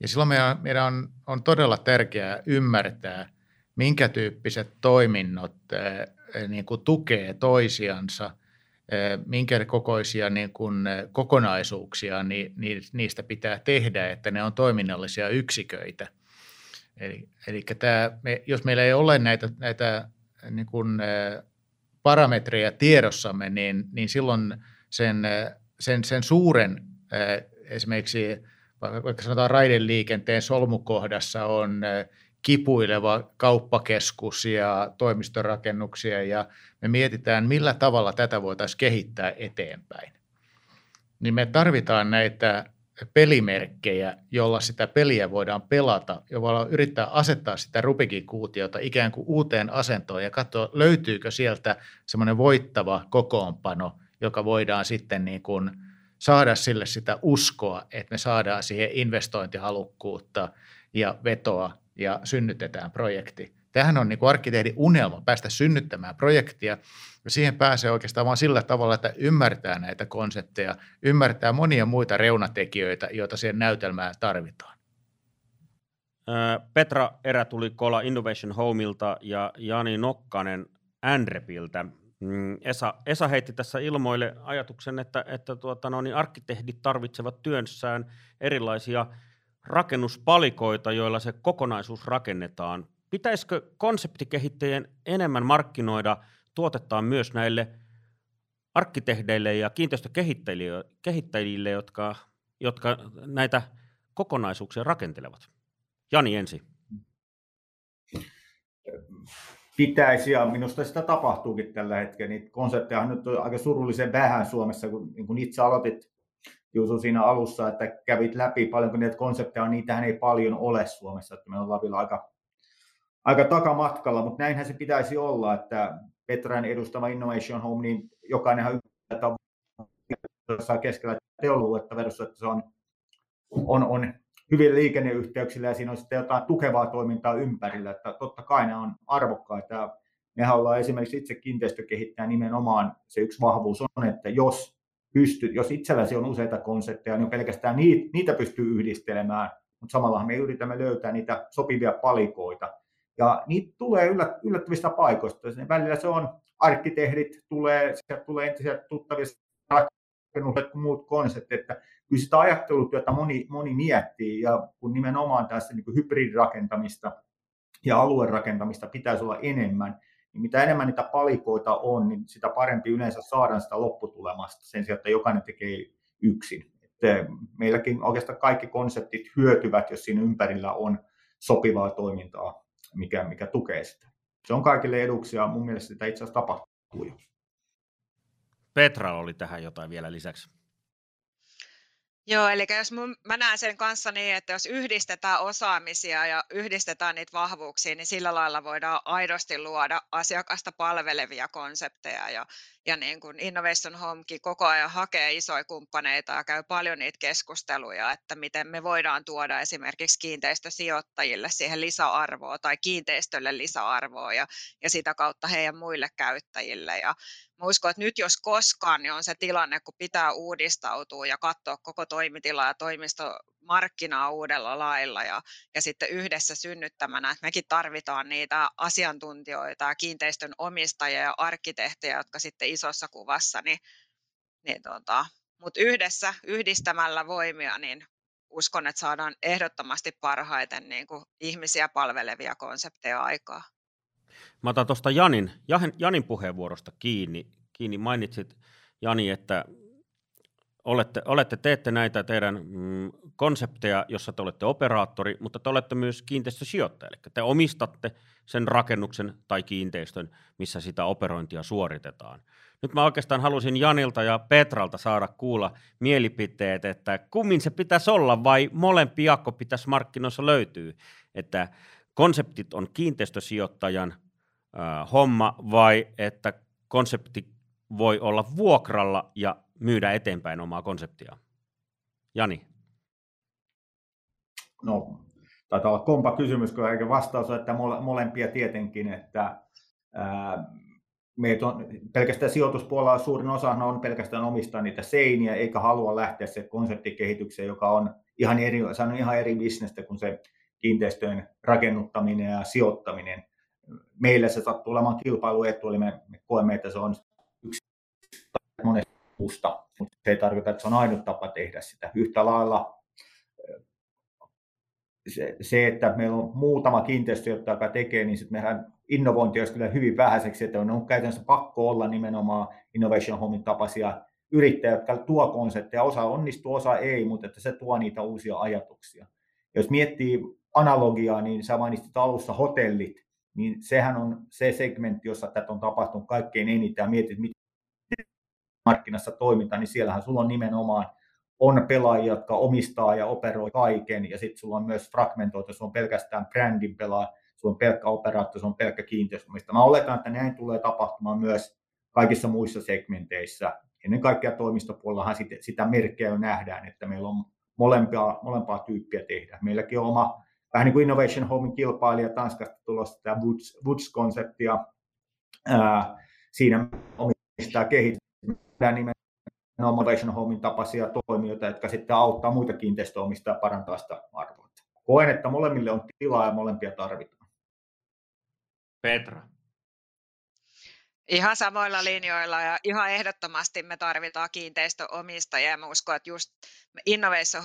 Ja silloin meidän, meidän on, on todella tärkeää ymmärtää, minkä tyyppiset toiminnot niin kuin tukee toisiansa, minkä kokoisia niin kuin kokonaisuuksia niin, niistä pitää tehdä, että ne on toiminnallisia yksiköitä. Eli, eli tämä, me, jos meillä ei ole näitä, näitä niin kuin, parametreja tiedossamme, niin, niin silloin sen, sen, sen suuren esimerkiksi vaikka sanotaan raideliikenteen solmukohdassa on kipuileva kauppakeskus ja toimistorakennuksia ja me mietitään, millä tavalla tätä voitaisiin kehittää eteenpäin. Niin me tarvitaan näitä pelimerkkejä, jolla sitä peliä voidaan pelata, jolla yrittää asettaa sitä Rubikin kuutiota ikään kuin uuteen asentoon ja katsoa, löytyykö sieltä semmoinen voittava kokoonpano, joka voidaan sitten niin kuin saada sille sitä uskoa, että me saadaan siihen investointihalukkuutta ja vetoa ja synnytetään projekti. Tämähän on niin kuin arkkitehdin unelma päästä synnyttämään projektia, ja siihen pääsee oikeastaan vain sillä tavalla, että ymmärtää näitä konsepteja, ymmärtää monia muita reunatekijöitä, joita siihen näytelmään tarvitaan. Petra Erä tuli Kola Innovation Homeilta ja Jani Nokkanen Andrepiltä. Mm, Esa, Esa heitti tässä ilmoille ajatuksen, että, että tuota, no, niin arkkitehdit tarvitsevat työssään erilaisia rakennuspalikoita, joilla se kokonaisuus rakennetaan. Pitäisikö konseptikehittäjien enemmän markkinoida tuotettaan myös näille arkkitehdeille ja kiinteistökehittäjille, jotka, jotka näitä kokonaisuuksia rakentelevat? Jani ensin pitäisi, ja minusta sitä tapahtuukin tällä hetkellä. Niitä konsepteja nyt on aika surullisen vähän Suomessa, kun, niin kun itse aloitit Juuso siinä alussa, että kävit läpi paljonko niitä konsepteja on, niitähän ei paljon ole Suomessa, että me ollaan vielä aika, aika takamatkalla, mutta näinhän se pitäisi olla, että Petran edustama Innovation Home, niin jokainenhan ymmärtää, keskellä teoluetta versus, että se on, on, on hyvin liikenneyhteyksillä ja siinä on sitten jotain tukevaa toimintaa ympärillä, että totta kai ne on arvokkaita. Mehän ollaan esimerkiksi itse kiinteistökehittäjä nimenomaan se yksi vahvuus on, että jos pysty, jos itselläsi on useita konsepteja, niin pelkästään niitä, niitä pystyy yhdistelemään, mutta samalla me yritämme löytää niitä sopivia palikoita. Ja niitä tulee yllättävistä paikoista. Välillä se on arkkitehdit, tulee, sieltä tulee entisiä tuttavia rakennukset muut konseptit, että kyllä sitä ajattelutyötä moni, moni miettii, ja kun nimenomaan tässä niin hybridirakentamista ja aluerakentamista pitäisi olla enemmän, niin mitä enemmän niitä palikoita on, niin sitä parempi yleensä saadaan sitä lopputulemasta sen sijaan, että jokainen tekee yksin. Että meilläkin oikeastaan kaikki konseptit hyötyvät, jos siinä ympärillä on sopivaa toimintaa, mikä, mikä tukee sitä. Se on kaikille eduksi ja mun mielestä sitä itse asiassa tapahtuu jo. Petra oli tähän jotain vielä lisäksi. Joo, eli jos mun, mä näen sen kanssa niin, että jos yhdistetään osaamisia ja yhdistetään niitä vahvuuksia, niin sillä lailla voidaan aidosti luoda asiakasta palvelevia konsepteja. Ja, ja niin kuin Innovation Homekin koko ajan hakee isoja kumppaneita ja käy paljon niitä keskusteluja, että miten me voidaan tuoda esimerkiksi kiinteistösijoittajille siihen lisäarvoa tai kiinteistölle lisäarvoa ja, ja sitä kautta heidän muille käyttäjille. Ja mä uskon, että nyt jos koskaan, niin on se tilanne, kun pitää uudistautua ja katsoa koko toimitila ja toimistomarkkinaa uudella lailla ja, ja sitten yhdessä synnyttämänä, että mekin tarvitaan niitä asiantuntijoita ja kiinteistön omistajia ja arkkitehtejä, jotka sitten isossa kuvassa, niin, niin tota, mutta yhdessä, yhdistämällä voimia, niin uskon, että saadaan ehdottomasti parhaiten niin kuin ihmisiä palvelevia konsepteja aikaa. Mä otan tuosta Janin, Janin puheenvuorosta kiinni. kiinni. Mainitsit, Jani, että olette, olette, teette näitä teidän mm, konsepteja, jossa te olette operaattori, mutta te olette myös kiinteistösijoittaja. Eli te omistatte sen rakennuksen tai kiinteistön, missä sitä operointia suoritetaan. Nyt mä oikeastaan halusin Janilta ja Petralta saada kuulla mielipiteet, että kummin se pitäisi olla vai molempi jakko pitäisi markkinoissa löytyy, että konseptit on kiinteistösijoittajan homma vai että konsepti voi olla vuokralla ja myydä eteenpäin omaa konseptia? Jani. No, taitaa olla kompa kysymys, kun eikä vastaus on, että molempia tietenkin, että ää, meitä on, pelkästään sijoituspuolella suurin osa on pelkästään omistaa niitä seiniä, eikä halua lähteä se konseptikehitykseen, joka on ihan eri, on ihan eri bisnestä kuin se kiinteistöjen rakennuttaminen ja sijoittaminen. Meillä se sattuu olemaan kilpailuetu, eli me, me koemme, että se on yksi monesta mutta se ei tarkoita, että se on ainut tapa tehdä sitä. Yhtä lailla se, se, että meillä on muutama kiinteistö, joka tekee, niin sitten meidän innovointi olisi kyllä hyvin vähäiseksi, että on, on käytännössä pakko olla nimenomaan Innovation Homein tapaisia yrittäjiä, jotka tuo konsepteja. Osa onnistuu, osa ei, mutta että se tuo niitä uusia ajatuksia. Jos miettii analogiaa, niin sä mainitsit alussa hotellit, niin sehän on se segmentti, jossa tätä on tapahtunut kaikkein eniten ja mietit, miten markkinassa toiminta, niin siellähän sulla on nimenomaan on pelaajia, jotka omistaa ja operoi kaiken, ja sitten sulla on myös fragmentoitu, sulla on pelkästään brändin pelaaja, sulla on pelkkä operaatio, sulla on pelkkä kiinteistömistä. Mä oletan, että näin tulee tapahtumaan myös kaikissa muissa segmenteissä. Ennen kaikkea toimistopuolellahan sitä merkkejä jo nähdään, että meillä on molempia, molempaa tyyppiä tehdä. Meilläkin on oma, vähän niin kuin Innovation Homein kilpailija Tanskasta tulossa tämä Woods, Woods-konseptia. Ää, siinä omistaa kehittää nimenomaan Innovation Homein tapaisia toimijoita, jotka sitten auttaa muita kiinteistöomistajia parantaa sitä arvoa. Koen, että molemmille on tilaa ja molempia tarvitaan. Petra. Ihan samoilla linjoilla ja ihan ehdottomasti me tarvitaan kiinteistöomistajia ja mä uskon, että just Innovation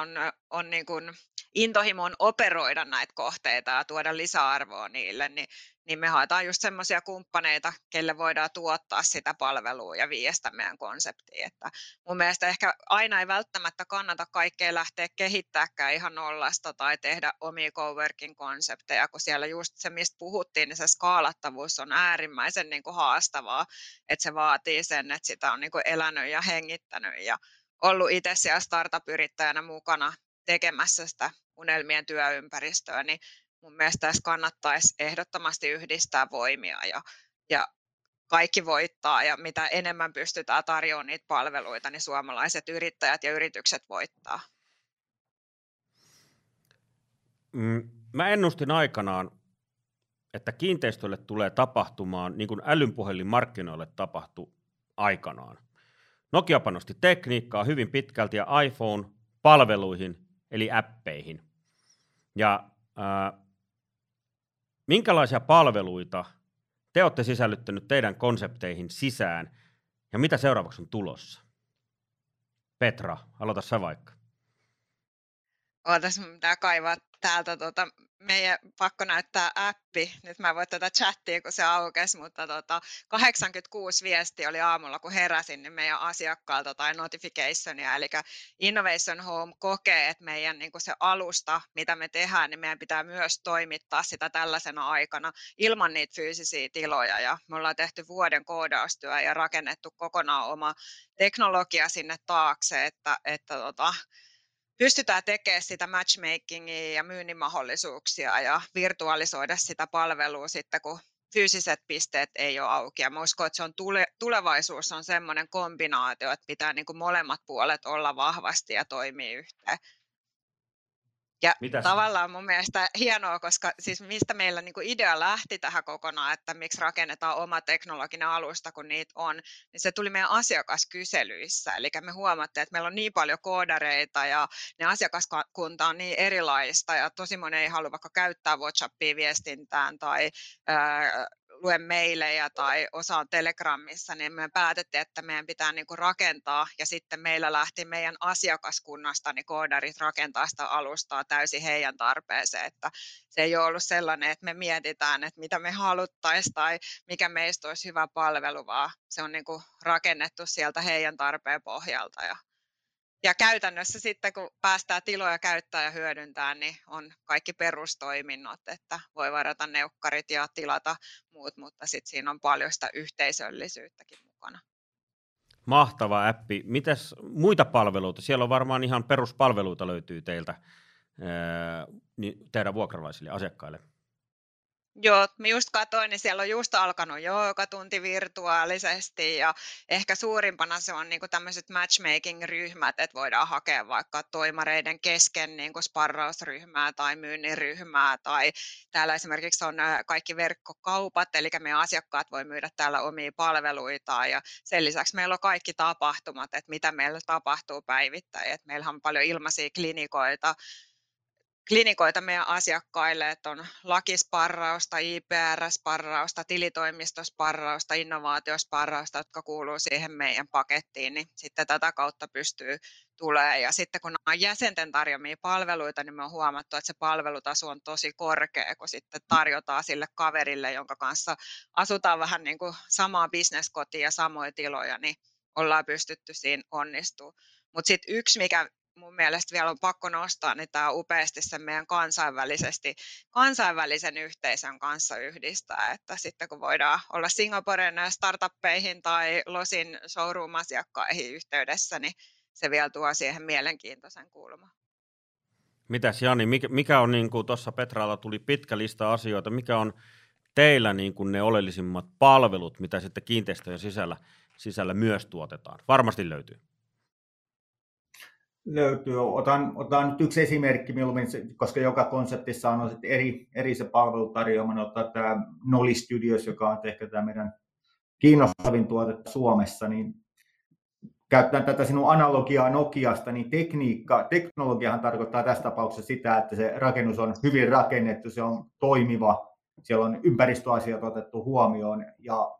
on, on niin kuin intohimon operoida näitä kohteita ja tuoda lisäarvoa niille, niin niin me haetaan just semmoisia kumppaneita, kelle voidaan tuottaa sitä palvelua ja viestää meidän konseptiin. Että mun mielestä ehkä aina ei välttämättä kannata kaikkea lähteä kehittämään ihan nollasta tai tehdä omia coworking konsepteja, kun siellä just se, mistä puhuttiin, niin se skaalattavuus on äärimmäisen niin kuin haastavaa, että se vaatii sen, että sitä on niin kuin elänyt ja hengittänyt ja ollut itse siellä startup-yrittäjänä mukana tekemässä sitä unelmien työympäristöä, niin mun mielestä tässä kannattaisi ehdottomasti yhdistää voimia ja, ja kaikki voittaa ja mitä enemmän pystytään tarjoamaan niitä palveluita, niin suomalaiset yrittäjät ja yritykset voittaa. Mm, mä ennustin aikanaan, että kiinteistölle tulee tapahtumaan niin kuin älynpuhelin markkinoille tapahtui aikanaan. Nokia panosti tekniikkaa hyvin pitkälti ja iPhone-palveluihin eli appeihin. Ja äh, Minkälaisia palveluita te olette sisällyttänyt teidän konsepteihin sisään ja mitä seuraavaksi on tulossa? Petra, aloita sä vaikka. Ootas, pitää kaivaa täältä tota meidän pakko näyttää appi. Nyt mä en voi tätä chattia, kun se aukesi, mutta tota, 86 viesti oli aamulla, kun heräsin, niin meidän asiakkaalta tai notificationia. Eli Innovation Home kokee, että meidän niin se alusta, mitä me tehdään, niin meidän pitää myös toimittaa sitä tällaisena aikana ilman niitä fyysisiä tiloja. Ja me ollaan tehty vuoden koodaustyö ja rakennettu kokonaan oma teknologia sinne taakse, että, että tota, pystytään tekemään sitä matchmakingia ja myynnin mahdollisuuksia ja virtualisoida sitä palvelua sitten, kun fyysiset pisteet ei ole auki. Ja mä uskon, että se on tule, tulevaisuus on semmoinen kombinaatio, että pitää niin kuin molemmat puolet olla vahvasti ja toimii yhteen. Ja Mitäs? tavallaan mun mielestä hienoa, koska siis mistä meillä niin idea lähti tähän kokonaan, että miksi rakennetaan oma teknologinen alusta, kun niitä on, niin se tuli meidän asiakaskyselyissä. Eli me huomattiin, että meillä on niin paljon koodareita ja ne asiakaskunta on niin erilaista ja tosi moni ei halua vaikka käyttää WhatsAppia viestintään tai ää, luen meilejä tai osaan Telegramissa, niin me päätettiin, että meidän pitää niin kuin rakentaa ja sitten meillä lähti meidän asiakaskunnasta niin koodarit rakentaa sitä alustaa täysin heidän tarpeeseen, että se ei ole ollut sellainen, että me mietitään, että mitä me haluttaisiin tai mikä meistä olisi hyvä palvelu, vaan se on niin kuin rakennettu sieltä heidän tarpeen pohjalta ja ja käytännössä sitten, kun päästään tiloja käyttää ja hyödyntää, niin on kaikki perustoiminnot, että voi varata neukkarit ja tilata muut, mutta sitten siinä on paljon sitä yhteisöllisyyttäkin mukana. Mahtava appi. Mitäs muita palveluita? Siellä on varmaan ihan peruspalveluita löytyy teiltä niin teidän vuokralaisille asiakkaille. Joo, mä just katsoin, niin siellä on just alkanut joka tunti virtuaalisesti ja ehkä suurimpana se on niin tämmöiset matchmaking-ryhmät, että voidaan hakea vaikka toimareiden kesken niin sparrausryhmää tai myynnin ryhmää tai täällä esimerkiksi on kaikki verkkokaupat, eli meidän asiakkaat voi myydä täällä omia palveluitaan ja sen lisäksi meillä on kaikki tapahtumat, että mitä meillä tapahtuu päivittäin, että meillä on paljon ilmaisia klinikoita, klinikoita meidän asiakkaille, että on lakisparrausta, IPR-sparrausta, tilitoimistosparrausta, innovaatiosparrausta, jotka kuuluu siihen meidän pakettiin, niin sitten tätä kautta pystyy tulee. Ja sitten kun on jäsenten tarjoamia palveluita, niin me on huomattu, että se palvelutaso on tosi korkea, kun sitten tarjotaan sille kaverille, jonka kanssa asutaan vähän niin kuin samaa bisneskotia ja samoja tiloja, niin ollaan pystytty siinä onnistumaan. Mutta sitten yksi, mikä mun mielestä vielä on pakko nostaa, niin tämä upeasti sen meidän kansainvälisesti, kansainvälisen yhteisön kanssa yhdistää, että sitten kun voidaan olla Singaporen startuppeihin tai Losin showroom-asiakkaihin yhteydessä, niin se vielä tuo siihen mielenkiintoisen kulman. Mitäs Jani, mikä, on, niin kuin tuossa Petralla tuli pitkä lista asioita, mikä on teillä niin kuin ne oleellisimmat palvelut, mitä sitten kiinteistöjen sisällä, sisällä myös tuotetaan? Varmasti löytyy löytyy. Otan, otan nyt yksi esimerkki mieluummin, koska joka konseptissa on eri, eri se palvelutarjoama. Ottaa tämä Noli Studios, joka on ehkä tämä meidän kiinnostavin tuote Suomessa, niin käyttää tätä sinun analogiaa Nokiasta, niin tekniikka, teknologiahan tarkoittaa tässä tapauksessa sitä, että se rakennus on hyvin rakennettu, se on toimiva, siellä on ympäristöasiat otettu huomioon ja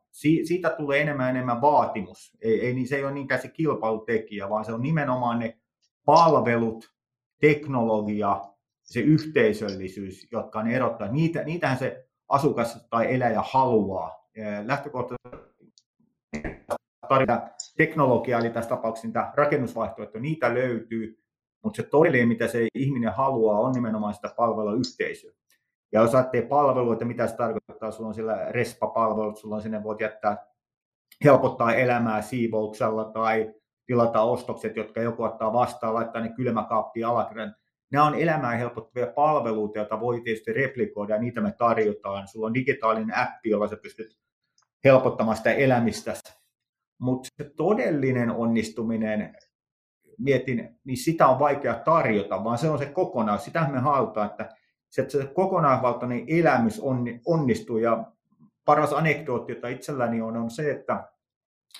siitä tulee enemmän enemmän vaatimus. Ei, ei, niin se ei ole niinkään se kilpailutekijä, vaan se on nimenomaan ne palvelut, teknologia, se yhteisöllisyys, jotka on erottaa. Niitä, niitähän se asukas tai eläjä haluaa. Lähtökohtaisesti tarvitaan teknologiaa, eli tässä tapauksessa niitä rakennusvaihtoehtoja, niitä löytyy, mutta se todellinen, mitä se ihminen haluaa, on nimenomaan sitä palveluyhteisöä. Ja jos ajattelee palveluita, mitä se tarkoittaa, sulla on siellä RESPA-palvelut, sulla on sinne voit jättää, helpottaa elämää siivouksella tai tilata ostokset, jotka joku ottaa vastaan, laittaa ne kylmäkaappiin alakerran. Nämä on elämää helpottavia palveluita, joita voi tietysti replikoida ja niitä me tarjotaan. Sulla on digitaalinen appi, jolla sä pystyt helpottamaan sitä elämistä. Mutta se todellinen onnistuminen, mietin, niin sitä on vaikea tarjota, vaan se on se kokonaan. Sitä me halutaan, että se, se kokonaisvaltainen elämys onnistuu. Ja paras anekdootti, jota itselläni on, on se, että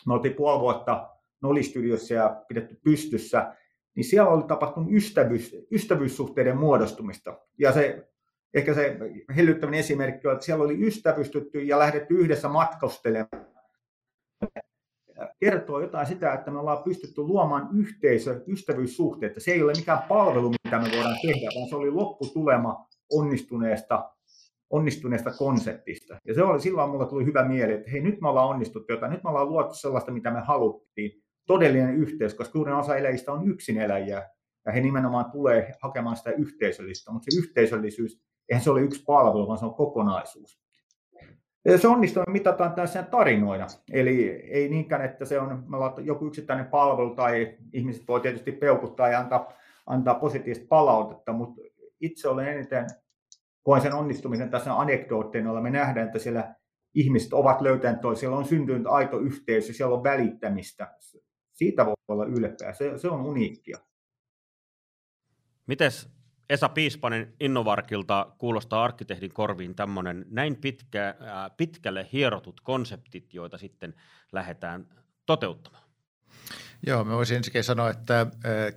me oltiin puoli vuotta Nolistudiossa ja pidetty pystyssä, niin siellä oli tapahtunut ystävyys, ystävyyssuhteiden muodostumista. Ja se, ehkä se hellyttävän esimerkki on, että siellä oli ystävystytty ja lähdetty yhdessä matkustelemaan. Kertoo jotain sitä, että me ollaan pystytty luomaan yhteisö, ystävyyssuhteita. Se ei ole mikään palvelu, mitä me voidaan tehdä, vaan se oli lopputulema onnistuneesta onnistuneesta konseptista. Ja se oli silloin mulla tuli hyvä mieli, että hei nyt me ollaan onnistuttu jotain, nyt me ollaan luotu sellaista, mitä me haluttiin todellinen yhteys, koska suurin osa eläjistä on yksin eläjiä, ja he nimenomaan tulee hakemaan sitä yhteisöllistä, mutta se yhteisöllisyys, eihän se ole yksi palvelu, vaan se on kokonaisuus. Ja se onnistuminen mitataan tässä tarinoina, eli ei niinkään, että se on joku yksittäinen palvelu tai ihmiset voi tietysti peukuttaa ja antaa, antaa positiivista palautetta, mutta itse olen eniten koen sen onnistumisen tässä anekdootteina, jolla me nähdään, että siellä ihmiset ovat löytäneet toisiaan, siellä on syntynyt aito yhteys ja siellä on välittämistä siitä voi olla ylpeä. Se, se on uniikkia. Mites Esa Piispanen Innovarkilta kuulostaa arkkitehdin korviin tämmöinen näin pitkä, pitkälle hierotut konseptit, joita sitten lähdetään toteuttamaan? Joo, mä voisin ensinnäkin sanoa, että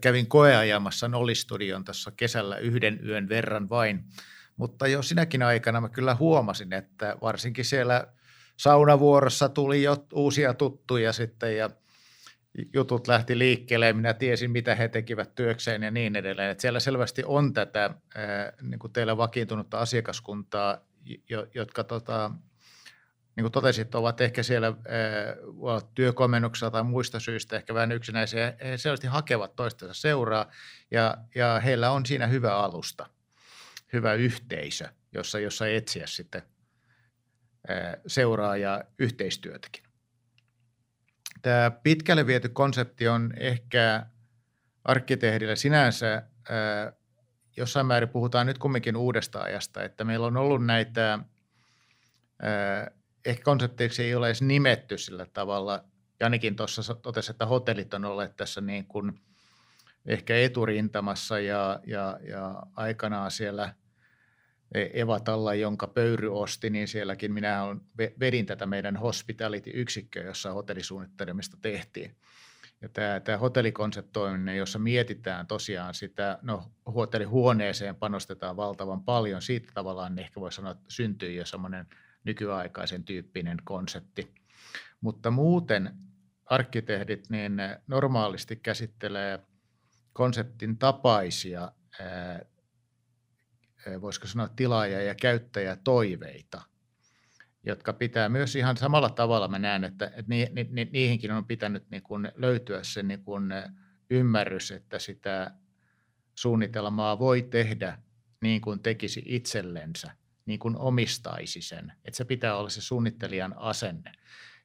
kävin koeajamassa Nolistudion tässä kesällä yhden yön verran vain, mutta jo sinäkin aikana mä kyllä huomasin, että varsinkin siellä saunavuorossa tuli jo uusia tuttuja sitten ja – jutut lähti liikkeelle ja minä tiesin, mitä he tekivät työkseen ja niin edelleen. Että siellä selvästi on tätä niin kuin teillä vakiintunutta asiakaskuntaa, jotka tota, niin kuin totesit, ovat ehkä siellä työkomennuksella tai muista syistä ehkä vähän yksinäisiä. He selvästi hakevat toistensa seuraa ja, ja heillä on siinä hyvä alusta, hyvä yhteisö, jossa, jossa etsiä sitten seuraa ja yhteistyötäkin. Tämä pitkälle viety konsepti on ehkä arkkitehdille sinänsä jossain määrin puhutaan nyt kumminkin uudesta ajasta, että meillä on ollut näitä, ehkä konsepteiksi ei ole edes nimetty sillä tavalla. Janikin tuossa totesi, että hotellit on olleet tässä niin kuin ehkä eturintamassa ja, ja, ja aikanaan siellä – Evatalla, jonka pöyry osti, niin sielläkin minä vedin tätä meidän hospitality-yksikköä, jossa hotellisuunnittelemista tehtiin. Ja tämä, tämä hotellikonseptoiminen, jossa mietitään tosiaan sitä, no hotellihuoneeseen panostetaan valtavan paljon, siitä tavallaan ehkä voi sanoa, että syntyy jo semmoinen nykyaikaisen tyyppinen konsepti. Mutta muuten arkkitehdit niin normaalisti käsittelee konseptin tapaisia, voisiko sanoa tilaaja- ja käyttäjätoiveita, jotka pitää myös ihan samalla tavalla, mä näen, että, että ni, ni, niihinkin on pitänyt niin kuin löytyä se niin kuin ymmärrys, että sitä suunnitelmaa voi tehdä niin kuin tekisi itsellensä, niin kuin omistaisi sen. Että se pitää olla se suunnittelijan asenne.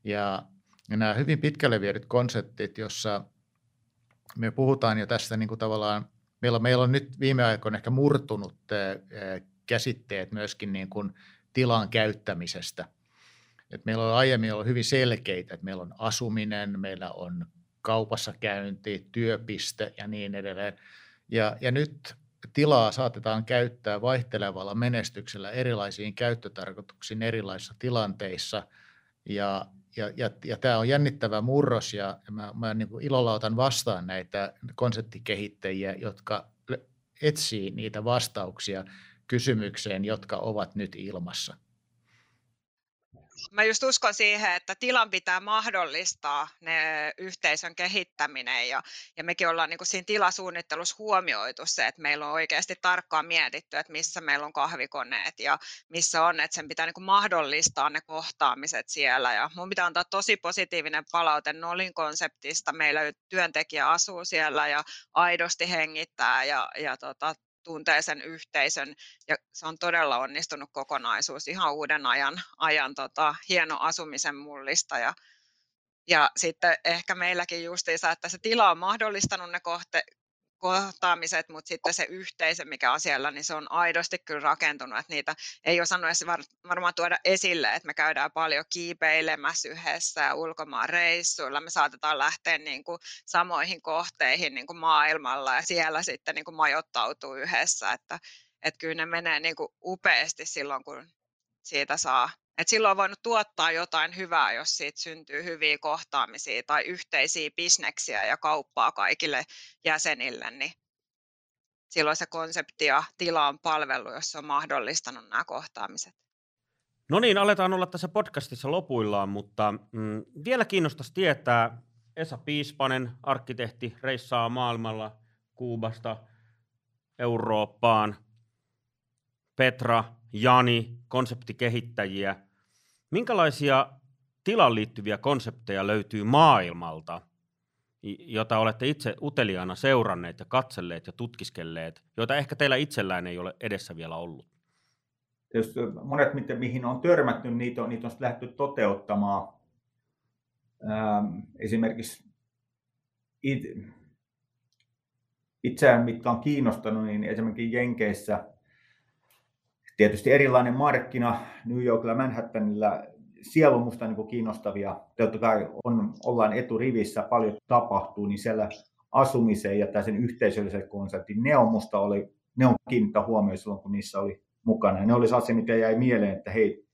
Ja, ja nämä hyvin pitkälle viedyt konseptit, jossa me puhutaan jo tästä niin kuin tavallaan, meillä, meillä on nyt viime aikoina ehkä murtunut käsitteet myöskin niin kuin tilan käyttämisestä. Et meillä on aiemmin ollut hyvin selkeitä, että meillä on asuminen, meillä on kaupassa käynti, työpiste ja niin edelleen. Ja, ja nyt tilaa saatetaan käyttää vaihtelevalla menestyksellä erilaisiin käyttötarkoituksiin erilaisissa tilanteissa. Ja, ja, ja, ja tämä on jännittävä murros ja mä, mä niin kuin ilolla otan vastaan näitä konseptikehittäjiä, jotka etsii niitä vastauksia kysymykseen, jotka ovat nyt ilmassa. Mä just uskon siihen, että tilan pitää mahdollistaa ne yhteisön kehittäminen ja, ja mekin ollaan niin kuin siinä tilasuunnittelussa huomioitu se, että meillä on oikeasti tarkkaan mietitty, että missä meillä on kahvikoneet ja missä on, että sen pitää niin kuin mahdollistaa ne kohtaamiset siellä ja mun pitää antaa tosi positiivinen palaute Nolin konseptista. Meillä työntekijä asuu siellä ja aidosti hengittää ja, ja tota, tuntee sen yhteisön ja se on todella onnistunut kokonaisuus, ihan uuden ajan, ajan tota, hieno asumisen mullista ja, ja sitten ehkä meilläkin justiinsa, että se tila on mahdollistanut ne kohte, kohtaamiset, mutta sitten se yhteisö, mikä on siellä, niin se on aidosti kyllä rakentunut, että niitä ei osannut edes varmaan tuoda esille, että me käydään paljon kiipeilemässä yhdessä ja ulkomaan reissuilla, me saatetaan lähteä niin kuin samoihin kohteihin niin kuin maailmalla ja siellä sitten niin kuin majoittautuu yhdessä, että, että kyllä ne menee niin kuin upeasti silloin, kun siitä saa et silloin on voinut tuottaa jotain hyvää, jos siitä syntyy hyviä kohtaamisia tai yhteisiä bisneksiä ja kauppaa kaikille jäsenille, niin silloin se konsepti ja tila on palvelu, jos se on mahdollistanut nämä kohtaamiset. No niin, aletaan olla tässä podcastissa lopuillaan, mutta mm, vielä kiinnostaisi tietää, Esa Piispanen, arkkitehti, reissaa maailmalla Kuubasta Eurooppaan, Petra, Jani, konseptikehittäjiä. Minkälaisia tilaan liittyviä konsepteja löytyy maailmalta, jota olette itse uteliaana seuranneet ja katselleet ja tutkiskelleet, joita ehkä teillä itsellään ei ole edessä vielä ollut? Tietysti monet, mihin on törmätty, niitä on, niitä on lähdetty toteuttamaan. Ähm, esimerkiksi it, itseään, mitkä on kiinnostanut, niin esimerkiksi Jenkeissä tietysti erilainen markkina New Yorkilla, Manhattanilla. Siellä on minusta niin kiinnostavia, totta kai on, ollaan eturivissä, paljon tapahtuu, niin siellä asumiseen ja sen yhteisöllisen konseptin, ne on musta oli, ne on kiinnittää huomioon silloin, kun niissä oli mukana. Ja ne oli asia, mikä jäi mieleen, että hei,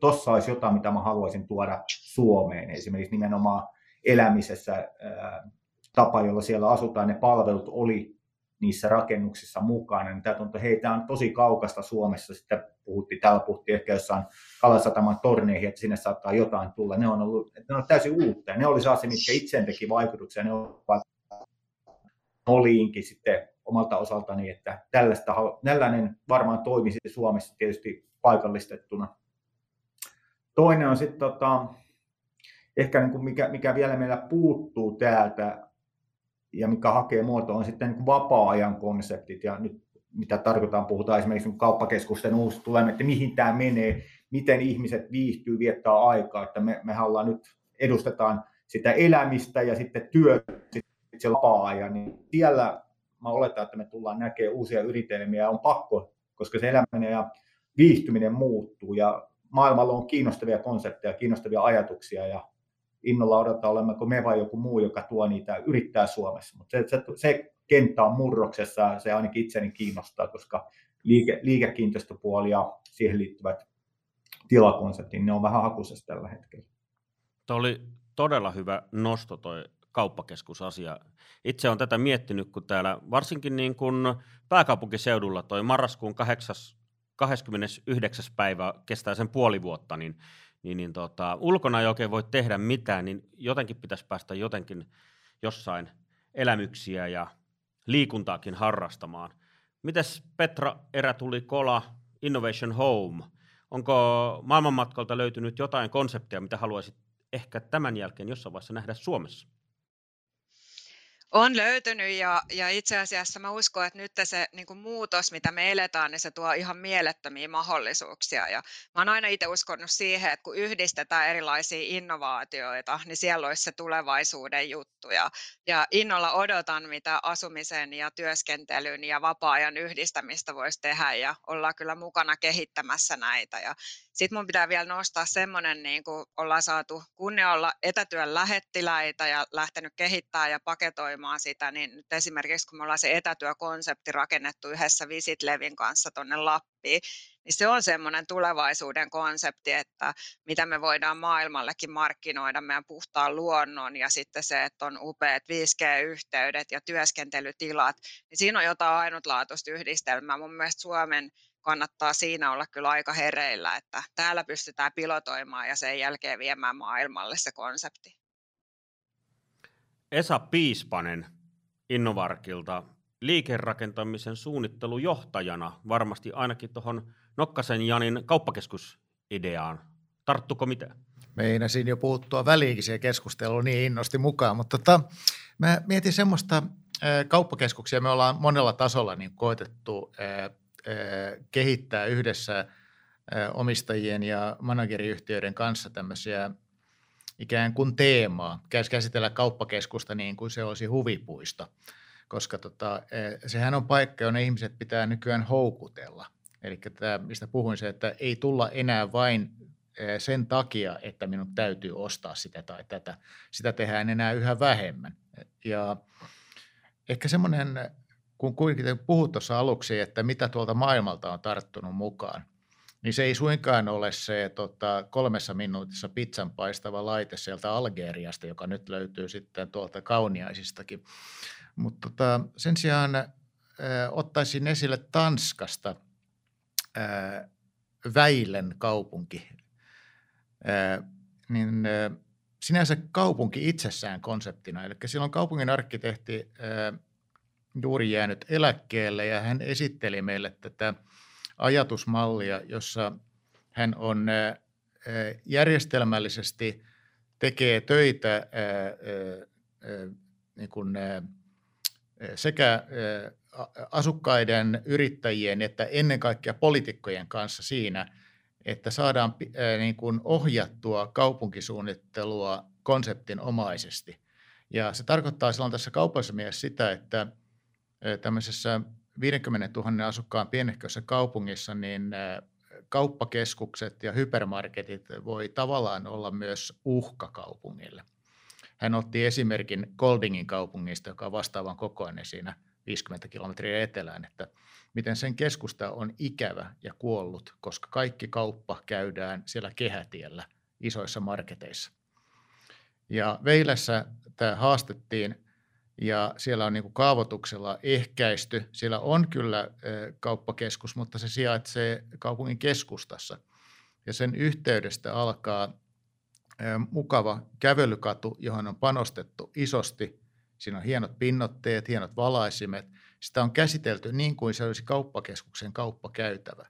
tossa olisi jotain, mitä mä haluaisin tuoda Suomeen. Esimerkiksi nimenomaan elämisessä ää, tapa, jolla siellä asutaan, ne palvelut oli niissä rakennuksissa mukana, niin tämä tuntuu, hei, tämä on tosi kaukasta Suomessa. Sitten puhuttiin, täällä puhuttiin ehkä jossain Kalasataman torneihin, että sinne saattaa jotain tulla. Ne on, ollut, ne on täysin uutta. Ne oli se, mitkä itseen teki vaikutuksia. Ne ovat oliinkin sitten omalta osaltani, että tällaista, tällainen varmaan toimisi Suomessa tietysti paikallistettuna. Toinen on sitten tota, ehkä niin kuin mikä, mikä vielä meillä puuttuu täältä, ja mikä hakee muotoa on sitten niin vapaa-ajan konseptit. Ja nyt mitä tarkoitaan, puhutaan esimerkiksi kauppakeskusten uusi tulemme, että mihin tämä menee, miten ihmiset viihtyy, viettää aikaa, että me, me ollaan nyt, edustetaan sitä elämistä ja sitten työ, se vapaa-ajan, niin siellä mä oletan, että me tullaan näkemään uusia yritelmiä. Ja on pakko, koska se eläminen ja viihtyminen muuttuu ja maailmalla on kiinnostavia konsepteja, kiinnostavia ajatuksia ja innolla odottaa, olemmeko me vai joku muu, joka tuo niitä, yrittää Suomessa. Mutta se, se, se kenttä on murroksessa ja se ainakin itseni kiinnostaa, koska liike, liikekiinteistöpuoli ja siihen liittyvät tilakonseptit, ne on vähän hakusessa tällä hetkellä. Tuo oli todella hyvä nosto toi kauppakeskusasia. Itse olen tätä miettinyt, kun täällä varsinkin niin kuin pääkaupunkiseudulla toi marraskuun 8, 29. päivä kestää sen puoli vuotta, niin, niin, niin tota, ulkona ei oikein voi tehdä mitään, niin jotenkin pitäisi päästä jotenkin jossain elämyksiä ja liikuntaakin harrastamaan. Mites Petra Erätuli Kola, Innovation Home, onko maailmanmatkalta löytynyt jotain konseptia, mitä haluaisit ehkä tämän jälkeen jossain vaiheessa nähdä Suomessa? On löytynyt ja, ja itse asiassa mä uskon, että nyt se niin kuin muutos, mitä me eletään, niin se tuo ihan mielettömiä mahdollisuuksia. Ja mä oon aina itse uskonut siihen, että kun yhdistetään erilaisia innovaatioita, niin siellä olisi se tulevaisuuden juttu. Ja, ja innolla odotan, mitä asumisen ja työskentelyn ja vapaa-ajan yhdistämistä voisi tehdä ja ollaan kyllä mukana kehittämässä näitä. Ja sitten mun pitää vielä nostaa semmoinen, niin kuin ollaan saatu kunnia olla etätyön lähettiläitä ja lähtenyt kehittämään ja paketoimaan sitä, niin nyt esimerkiksi kun me ollaan se etätyökonsepti rakennettu yhdessä Visitlevin kanssa tuonne Lappiin, niin se on semmoinen tulevaisuuden konsepti, että mitä me voidaan maailmallekin markkinoida meidän puhtaan luonnon ja sitten se, että on upeat 5G-yhteydet ja työskentelytilat, niin siinä on jotain ainutlaatuista yhdistelmää. Mun mielestä Suomen kannattaa siinä olla kyllä aika hereillä, että täällä pystytään pilotoimaan ja sen jälkeen viemään maailmalle se konsepti. Esa Piispanen Innovarkilta liikerakentamisen suunnittelujohtajana varmasti ainakin tuohon Nokkasen Janin kauppakeskusideaan. Tarttuko mitä? Meinasin jo puuttua väliinkin siihen keskusteluun niin innosti mukaan, mutta tota, mä mietin semmoista kauppakeskuksia, me ollaan monella tasolla niin koetettu kehittää yhdessä omistajien ja manageriyhtiöiden kanssa tämmöisiä ikään kuin teemaa. Käsitellä kauppakeskusta niin kuin se olisi huvipuisto, koska tota, sehän on paikka, jonne ihmiset pitää nykyään houkutella. Eli tämä, mistä puhuin se, että ei tulla enää vain sen takia, että minun täytyy ostaa sitä tai tätä. Sitä tehdään enää yhä vähemmän. Ja ehkä semmoinen kun kuitenkin puhut tuossa aluksi, että mitä tuolta maailmalta on tarttunut mukaan, niin se ei suinkaan ole se tota, kolmessa minuutissa pizzan paistava laite sieltä Algeriasta, joka nyt löytyy sitten tuolta kauniaisistakin. Mutta tota, sen sijaan äh, ottaisin esille Tanskasta äh, Väilen kaupunki. Äh, niin äh, sinänsä kaupunki itsessään konseptina, eli silloin kaupungin arkkitehti äh, juuri jäänyt eläkkeelle ja hän esitteli meille tätä ajatusmallia, jossa hän on järjestelmällisesti tekee töitä niin kuin sekä asukkaiden, yrittäjien että ennen kaikkea poliitikkojen kanssa siinä, että saadaan niin kuin ohjattua kaupunkisuunnittelua konseptin omaisesti. Ja se tarkoittaa silloin tässä kaupassa mielessä sitä, että tämmöisessä 50 000 asukkaan pienehkössä kaupungissa, niin kauppakeskukset ja hypermarketit voi tavallaan olla myös uhka kaupungille. Hän otti esimerkin Goldingin kaupungista, joka on vastaavan kokoinen siinä 50 kilometriä etelään, että miten sen keskusta on ikävä ja kuollut, koska kaikki kauppa käydään siellä kehätiellä isoissa marketeissa. Ja Veilässä tämä haastettiin ja siellä on niin kuin kaavoituksella ehkäisty. Siellä on kyllä kauppakeskus, mutta se sijaitsee kaupungin keskustassa. Ja sen yhteydestä alkaa mukava kävelykatu, johon on panostettu isosti. Siinä on hienot pinnotteet, hienot valaisimet. Sitä on käsitelty niin kuin se olisi kauppakeskuksen kauppakäytävä.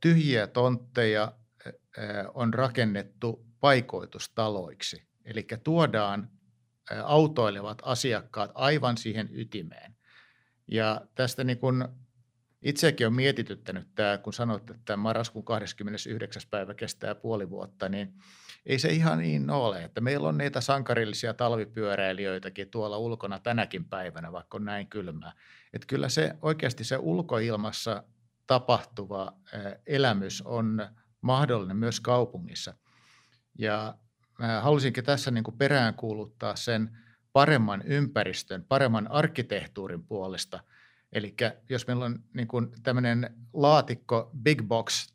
Tyhjiä tontteja on rakennettu paikoitustaloiksi. Eli tuodaan autoilevat asiakkaat aivan siihen ytimeen. Ja tästä niin kun itsekin on mietityttänyt tämä, kun sanoit, että marraskuun 29. päivä kestää puoli vuotta, niin ei se ihan niin ole. Että meillä on niitä sankarillisia talvipyöräilijöitäkin tuolla ulkona tänäkin päivänä, vaikka on näin kylmää. Että kyllä se oikeasti se ulkoilmassa tapahtuva elämys on mahdollinen myös kaupungissa. Ja mä halusinkin tässä niin kuin peräänkuuluttaa sen paremman ympäristön, paremman arkkitehtuurin puolesta. Eli jos meillä on niin kuin tämmöinen laatikko big box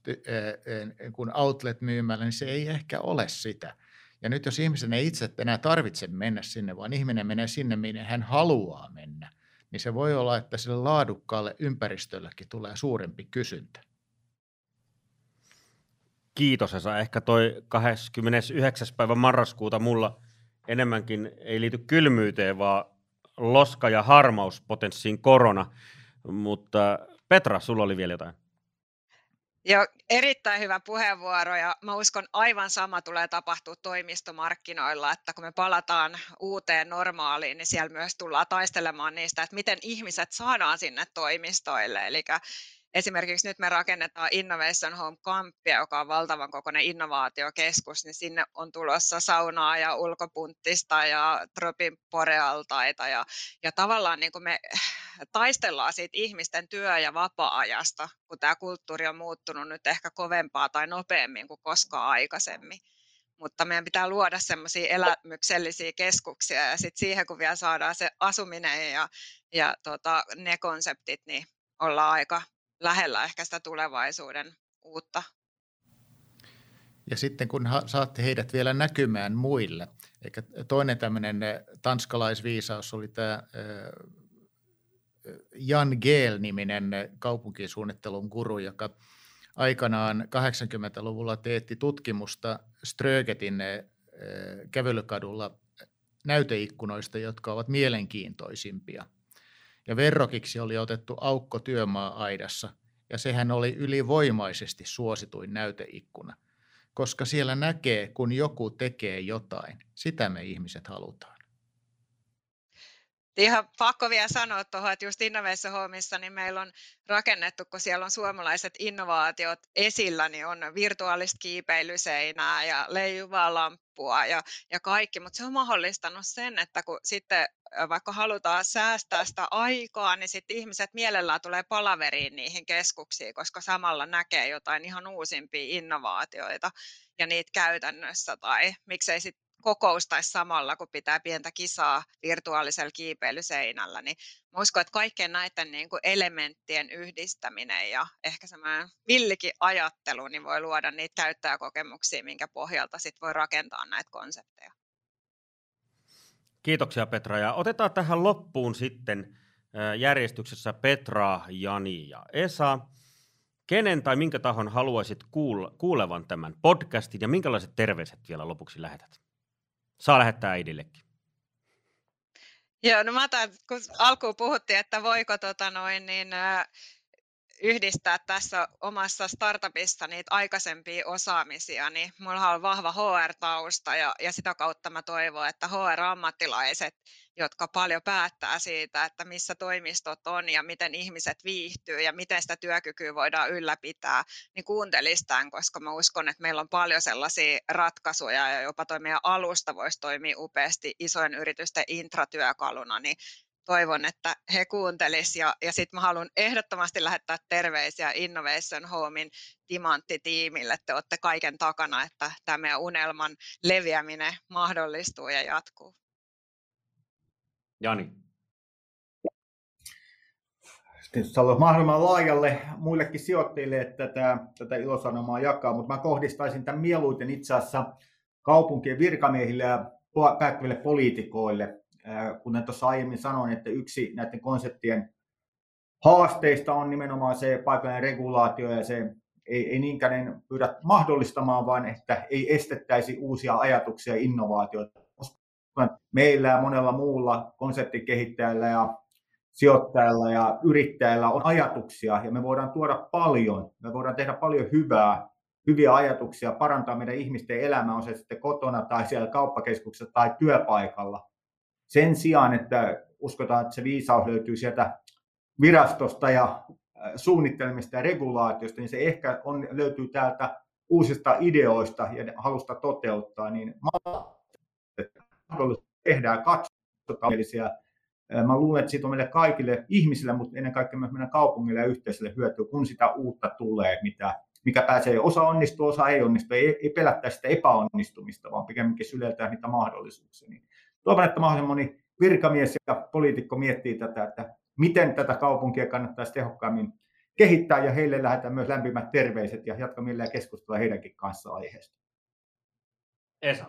kun outlet myymällä, niin se ei ehkä ole sitä. Ja nyt jos ihmisen ei itse enää tarvitse mennä sinne, vaan ihminen menee sinne, minne hän haluaa mennä, niin se voi olla, että sille laadukkaalle ympäristöllekin tulee suurempi kysyntä. Kiitos Esa. Ehkä toi 29. päivä marraskuuta mulla enemmänkin ei liity kylmyyteen, vaan loska- ja harmauspotenssiin korona. Mutta Petra, sulla oli vielä jotain. Joo, erittäin hyvä puheenvuoro ja mä uskon aivan sama tulee tapahtua toimistomarkkinoilla, että kun me palataan uuteen normaaliin, niin siellä myös tullaan taistelemaan niistä, että miten ihmiset saadaan sinne toimistoille. Eli esimerkiksi nyt me rakennetaan Innovation Home Campia, joka on valtavan kokoinen innovaatiokeskus, niin sinne on tulossa saunaa ja ulkopunttista ja tropinporealtaita ja, ja tavallaan niin kuin me taistellaan siitä ihmisten työ- ja vapaa-ajasta, kun tämä kulttuuri on muuttunut nyt ehkä kovempaa tai nopeammin kuin koskaan aikaisemmin. Mutta meidän pitää luoda semmoisia elämyksellisiä keskuksia ja sitten siihen, kun vielä saadaan se asuminen ja, ja tota, ne konseptit, niin ollaan aika lähellä ehkä sitä tulevaisuuden uutta. Ja sitten kun saatte heidät vielä näkymään muille, eikä toinen tämmöinen tanskalaisviisaus oli tämä Jan Geel-niminen kaupunkisuunnittelun guru, joka aikanaan 80-luvulla teetti tutkimusta Strögetin kävelykadulla näyteikkunoista, jotka ovat mielenkiintoisimpia. Ja verrokiksi oli otettu aukko työmaa-aidassa, ja sehän oli ylivoimaisesti suosituin näyteikkuna, koska siellä näkee, kun joku tekee jotain. Sitä me ihmiset halutaan. Ihan pakko vielä sanoa tuohon, että just Innovation Homeissa niin meillä on rakennettu, kun siellä on suomalaiset innovaatiot esillä, niin on virtuaalista kiipeilyseinää ja leijuvaa lamppua ja, ja kaikki, mutta se on mahdollistanut sen, että kun sitten vaikka halutaan säästää sitä aikaa, niin sitten ihmiset mielellään tulee palaveriin niihin keskuksiin, koska samalla näkee jotain ihan uusimpia innovaatioita ja niitä käytännössä, tai miksei sitten kokoustaisi samalla, kun pitää pientä kisaa virtuaalisella kiipeilyseinällä, niin mä uskon, että kaikkien näiden niin kuin elementtien yhdistäminen ja ehkä semmoinen villikin ajattelu niin voi luoda niitä käyttäjäkokemuksia, minkä pohjalta sit voi rakentaa näitä konsepteja. Kiitoksia Petra ja otetaan tähän loppuun sitten järjestyksessä Petra, Jani ja Esa. Kenen tai minkä tahon haluaisit kuulevan tämän podcastin ja minkälaiset terveiset vielä lopuksi lähetät? Saa lähettää äidillekin. Joo, no mä tämän, kun alkuun puhuttiin, että voiko tota noin, niin, yhdistää tässä omassa startupissa niitä aikaisempia osaamisia, niin mulla on vahva HR-tausta ja, ja sitä kautta mä toivon, että HR-ammattilaiset, jotka paljon päättää siitä, että missä toimistot on ja miten ihmiset viihtyy ja miten sitä työkykyä voidaan ylläpitää, niin kuuntelisi tämän, koska mä uskon, että meillä on paljon sellaisia ratkaisuja ja jopa toi meidän alusta voisi toimia upeasti isojen yritysten intratyökaluna, niin toivon, että he kuuntelisivat. Ja, ja sitten mä haluan ehdottomasti lähettää terveisiä Innovation Homein timanttitiimille. Te olette kaiken takana, että tämä meidän unelman leviäminen mahdollistuu ja jatkuu. Jani. Tietysti haluan mahdollisimman laajalle muillekin sijoittajille, että tätä, tätä ilosanomaa jakaa, mutta mä kohdistaisin tämän mieluiten itse asiassa kaupunkien virkamiehille ja päättäville poliitikoille, kuten tuossa aiemmin sanoin, että yksi näiden konseptien haasteista on nimenomaan se paikallinen regulaatio ja se ei, ei niinkään pyydä mahdollistamaan, vaan että ei estettäisi uusia ajatuksia ja innovaatioita. Meillä ja monella muulla konseptikehittäjällä ja sijoittajalla ja yrittäjällä on ajatuksia ja me voidaan tuoda paljon, me voidaan tehdä paljon hyvää, hyviä ajatuksia, parantaa meidän ihmisten elämää, on se sitten kotona tai siellä kauppakeskuksessa tai työpaikalla sen sijaan, että uskotaan, että se viisaus löytyy sieltä virastosta ja äh, suunnittelemista ja regulaatiosta, niin se ehkä on, löytyy täältä uusista ideoista ja halusta toteuttaa, niin tehdään katsotaan. Äh, mä luulen, että siitä on meille kaikille ihmisille, mutta ennen kaikkea myös meidän kaupungille ja yhteisölle hyötyä, kun sitä uutta tulee, mitä, mikä pääsee, osa onnistuu, osa ei onnistu, ei, ei pelättää sitä epäonnistumista, vaan pikemminkin syletään niitä mahdollisuuksia. Niin toivon, että mahdollisimman moni virkamies ja poliitikko miettii tätä, että miten tätä kaupunkia kannattaisi tehokkaammin kehittää ja heille lähetään myös lämpimät terveiset ja jatkamme mielellä keskustelua heidänkin kanssa aiheesta. Esa.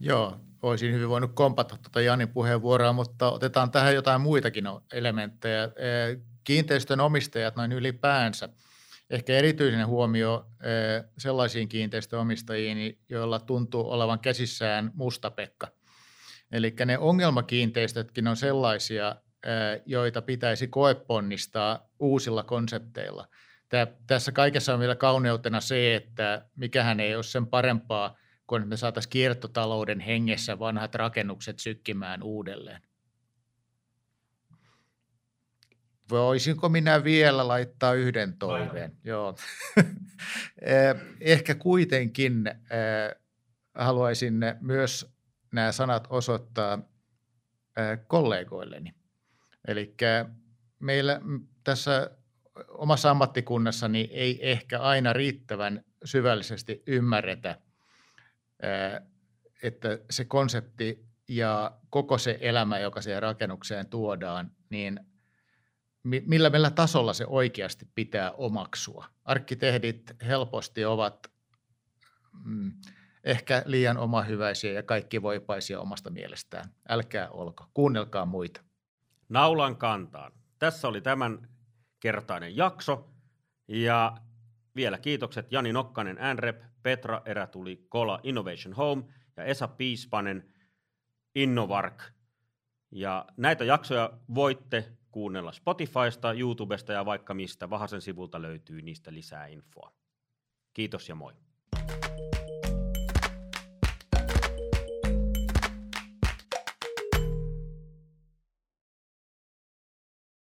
Joo, olisin hyvin voinut kompata tuota Janin puheenvuoroa, mutta otetaan tähän jotain muitakin elementtejä. Kiinteistön omistajat noin ylipäänsä. Ehkä erityinen huomio sellaisiin kiinteistöomistajiin, joilla tuntuu olevan käsissään mustapekka. Eli ne ongelmakiinteistötkin on sellaisia, joita pitäisi koeponnistaa uusilla konsepteilla. Tämä, tässä kaikessa on vielä kauneutena se, että mikähän ei ole sen parempaa – kun me saataisiin kiertotalouden hengessä vanhat rakennukset sykkimään uudelleen. Voisinko minä vielä laittaa yhden toiveen? Joo. Eh, ehkä kuitenkin haluaisin myös nämä sanat osoittaa kollegoilleni. Eli meillä tässä omassa ammattikunnassani ei ehkä aina riittävän syvällisesti ymmärretä – että se konsepti ja koko se elämä, joka siihen rakennukseen tuodaan, niin millä meillä tasolla se oikeasti pitää omaksua. Arkkitehdit helposti ovat mm, ehkä liian omahyväisiä ja kaikki voipaisia omasta mielestään. Älkää olko, kuunnelkaa muita. Naulan kantaan. Tässä oli tämän kertainen jakso ja vielä kiitokset Jani Nokkanen, Nrep, Petra Erätuli, Kola Innovation Home ja Esa Piispanen Innovark. Ja näitä jaksoja voitte kuunnella Spotifysta, YouTubesta ja vaikka mistä. Vahasen sivulta löytyy niistä lisää infoa. Kiitos ja moi.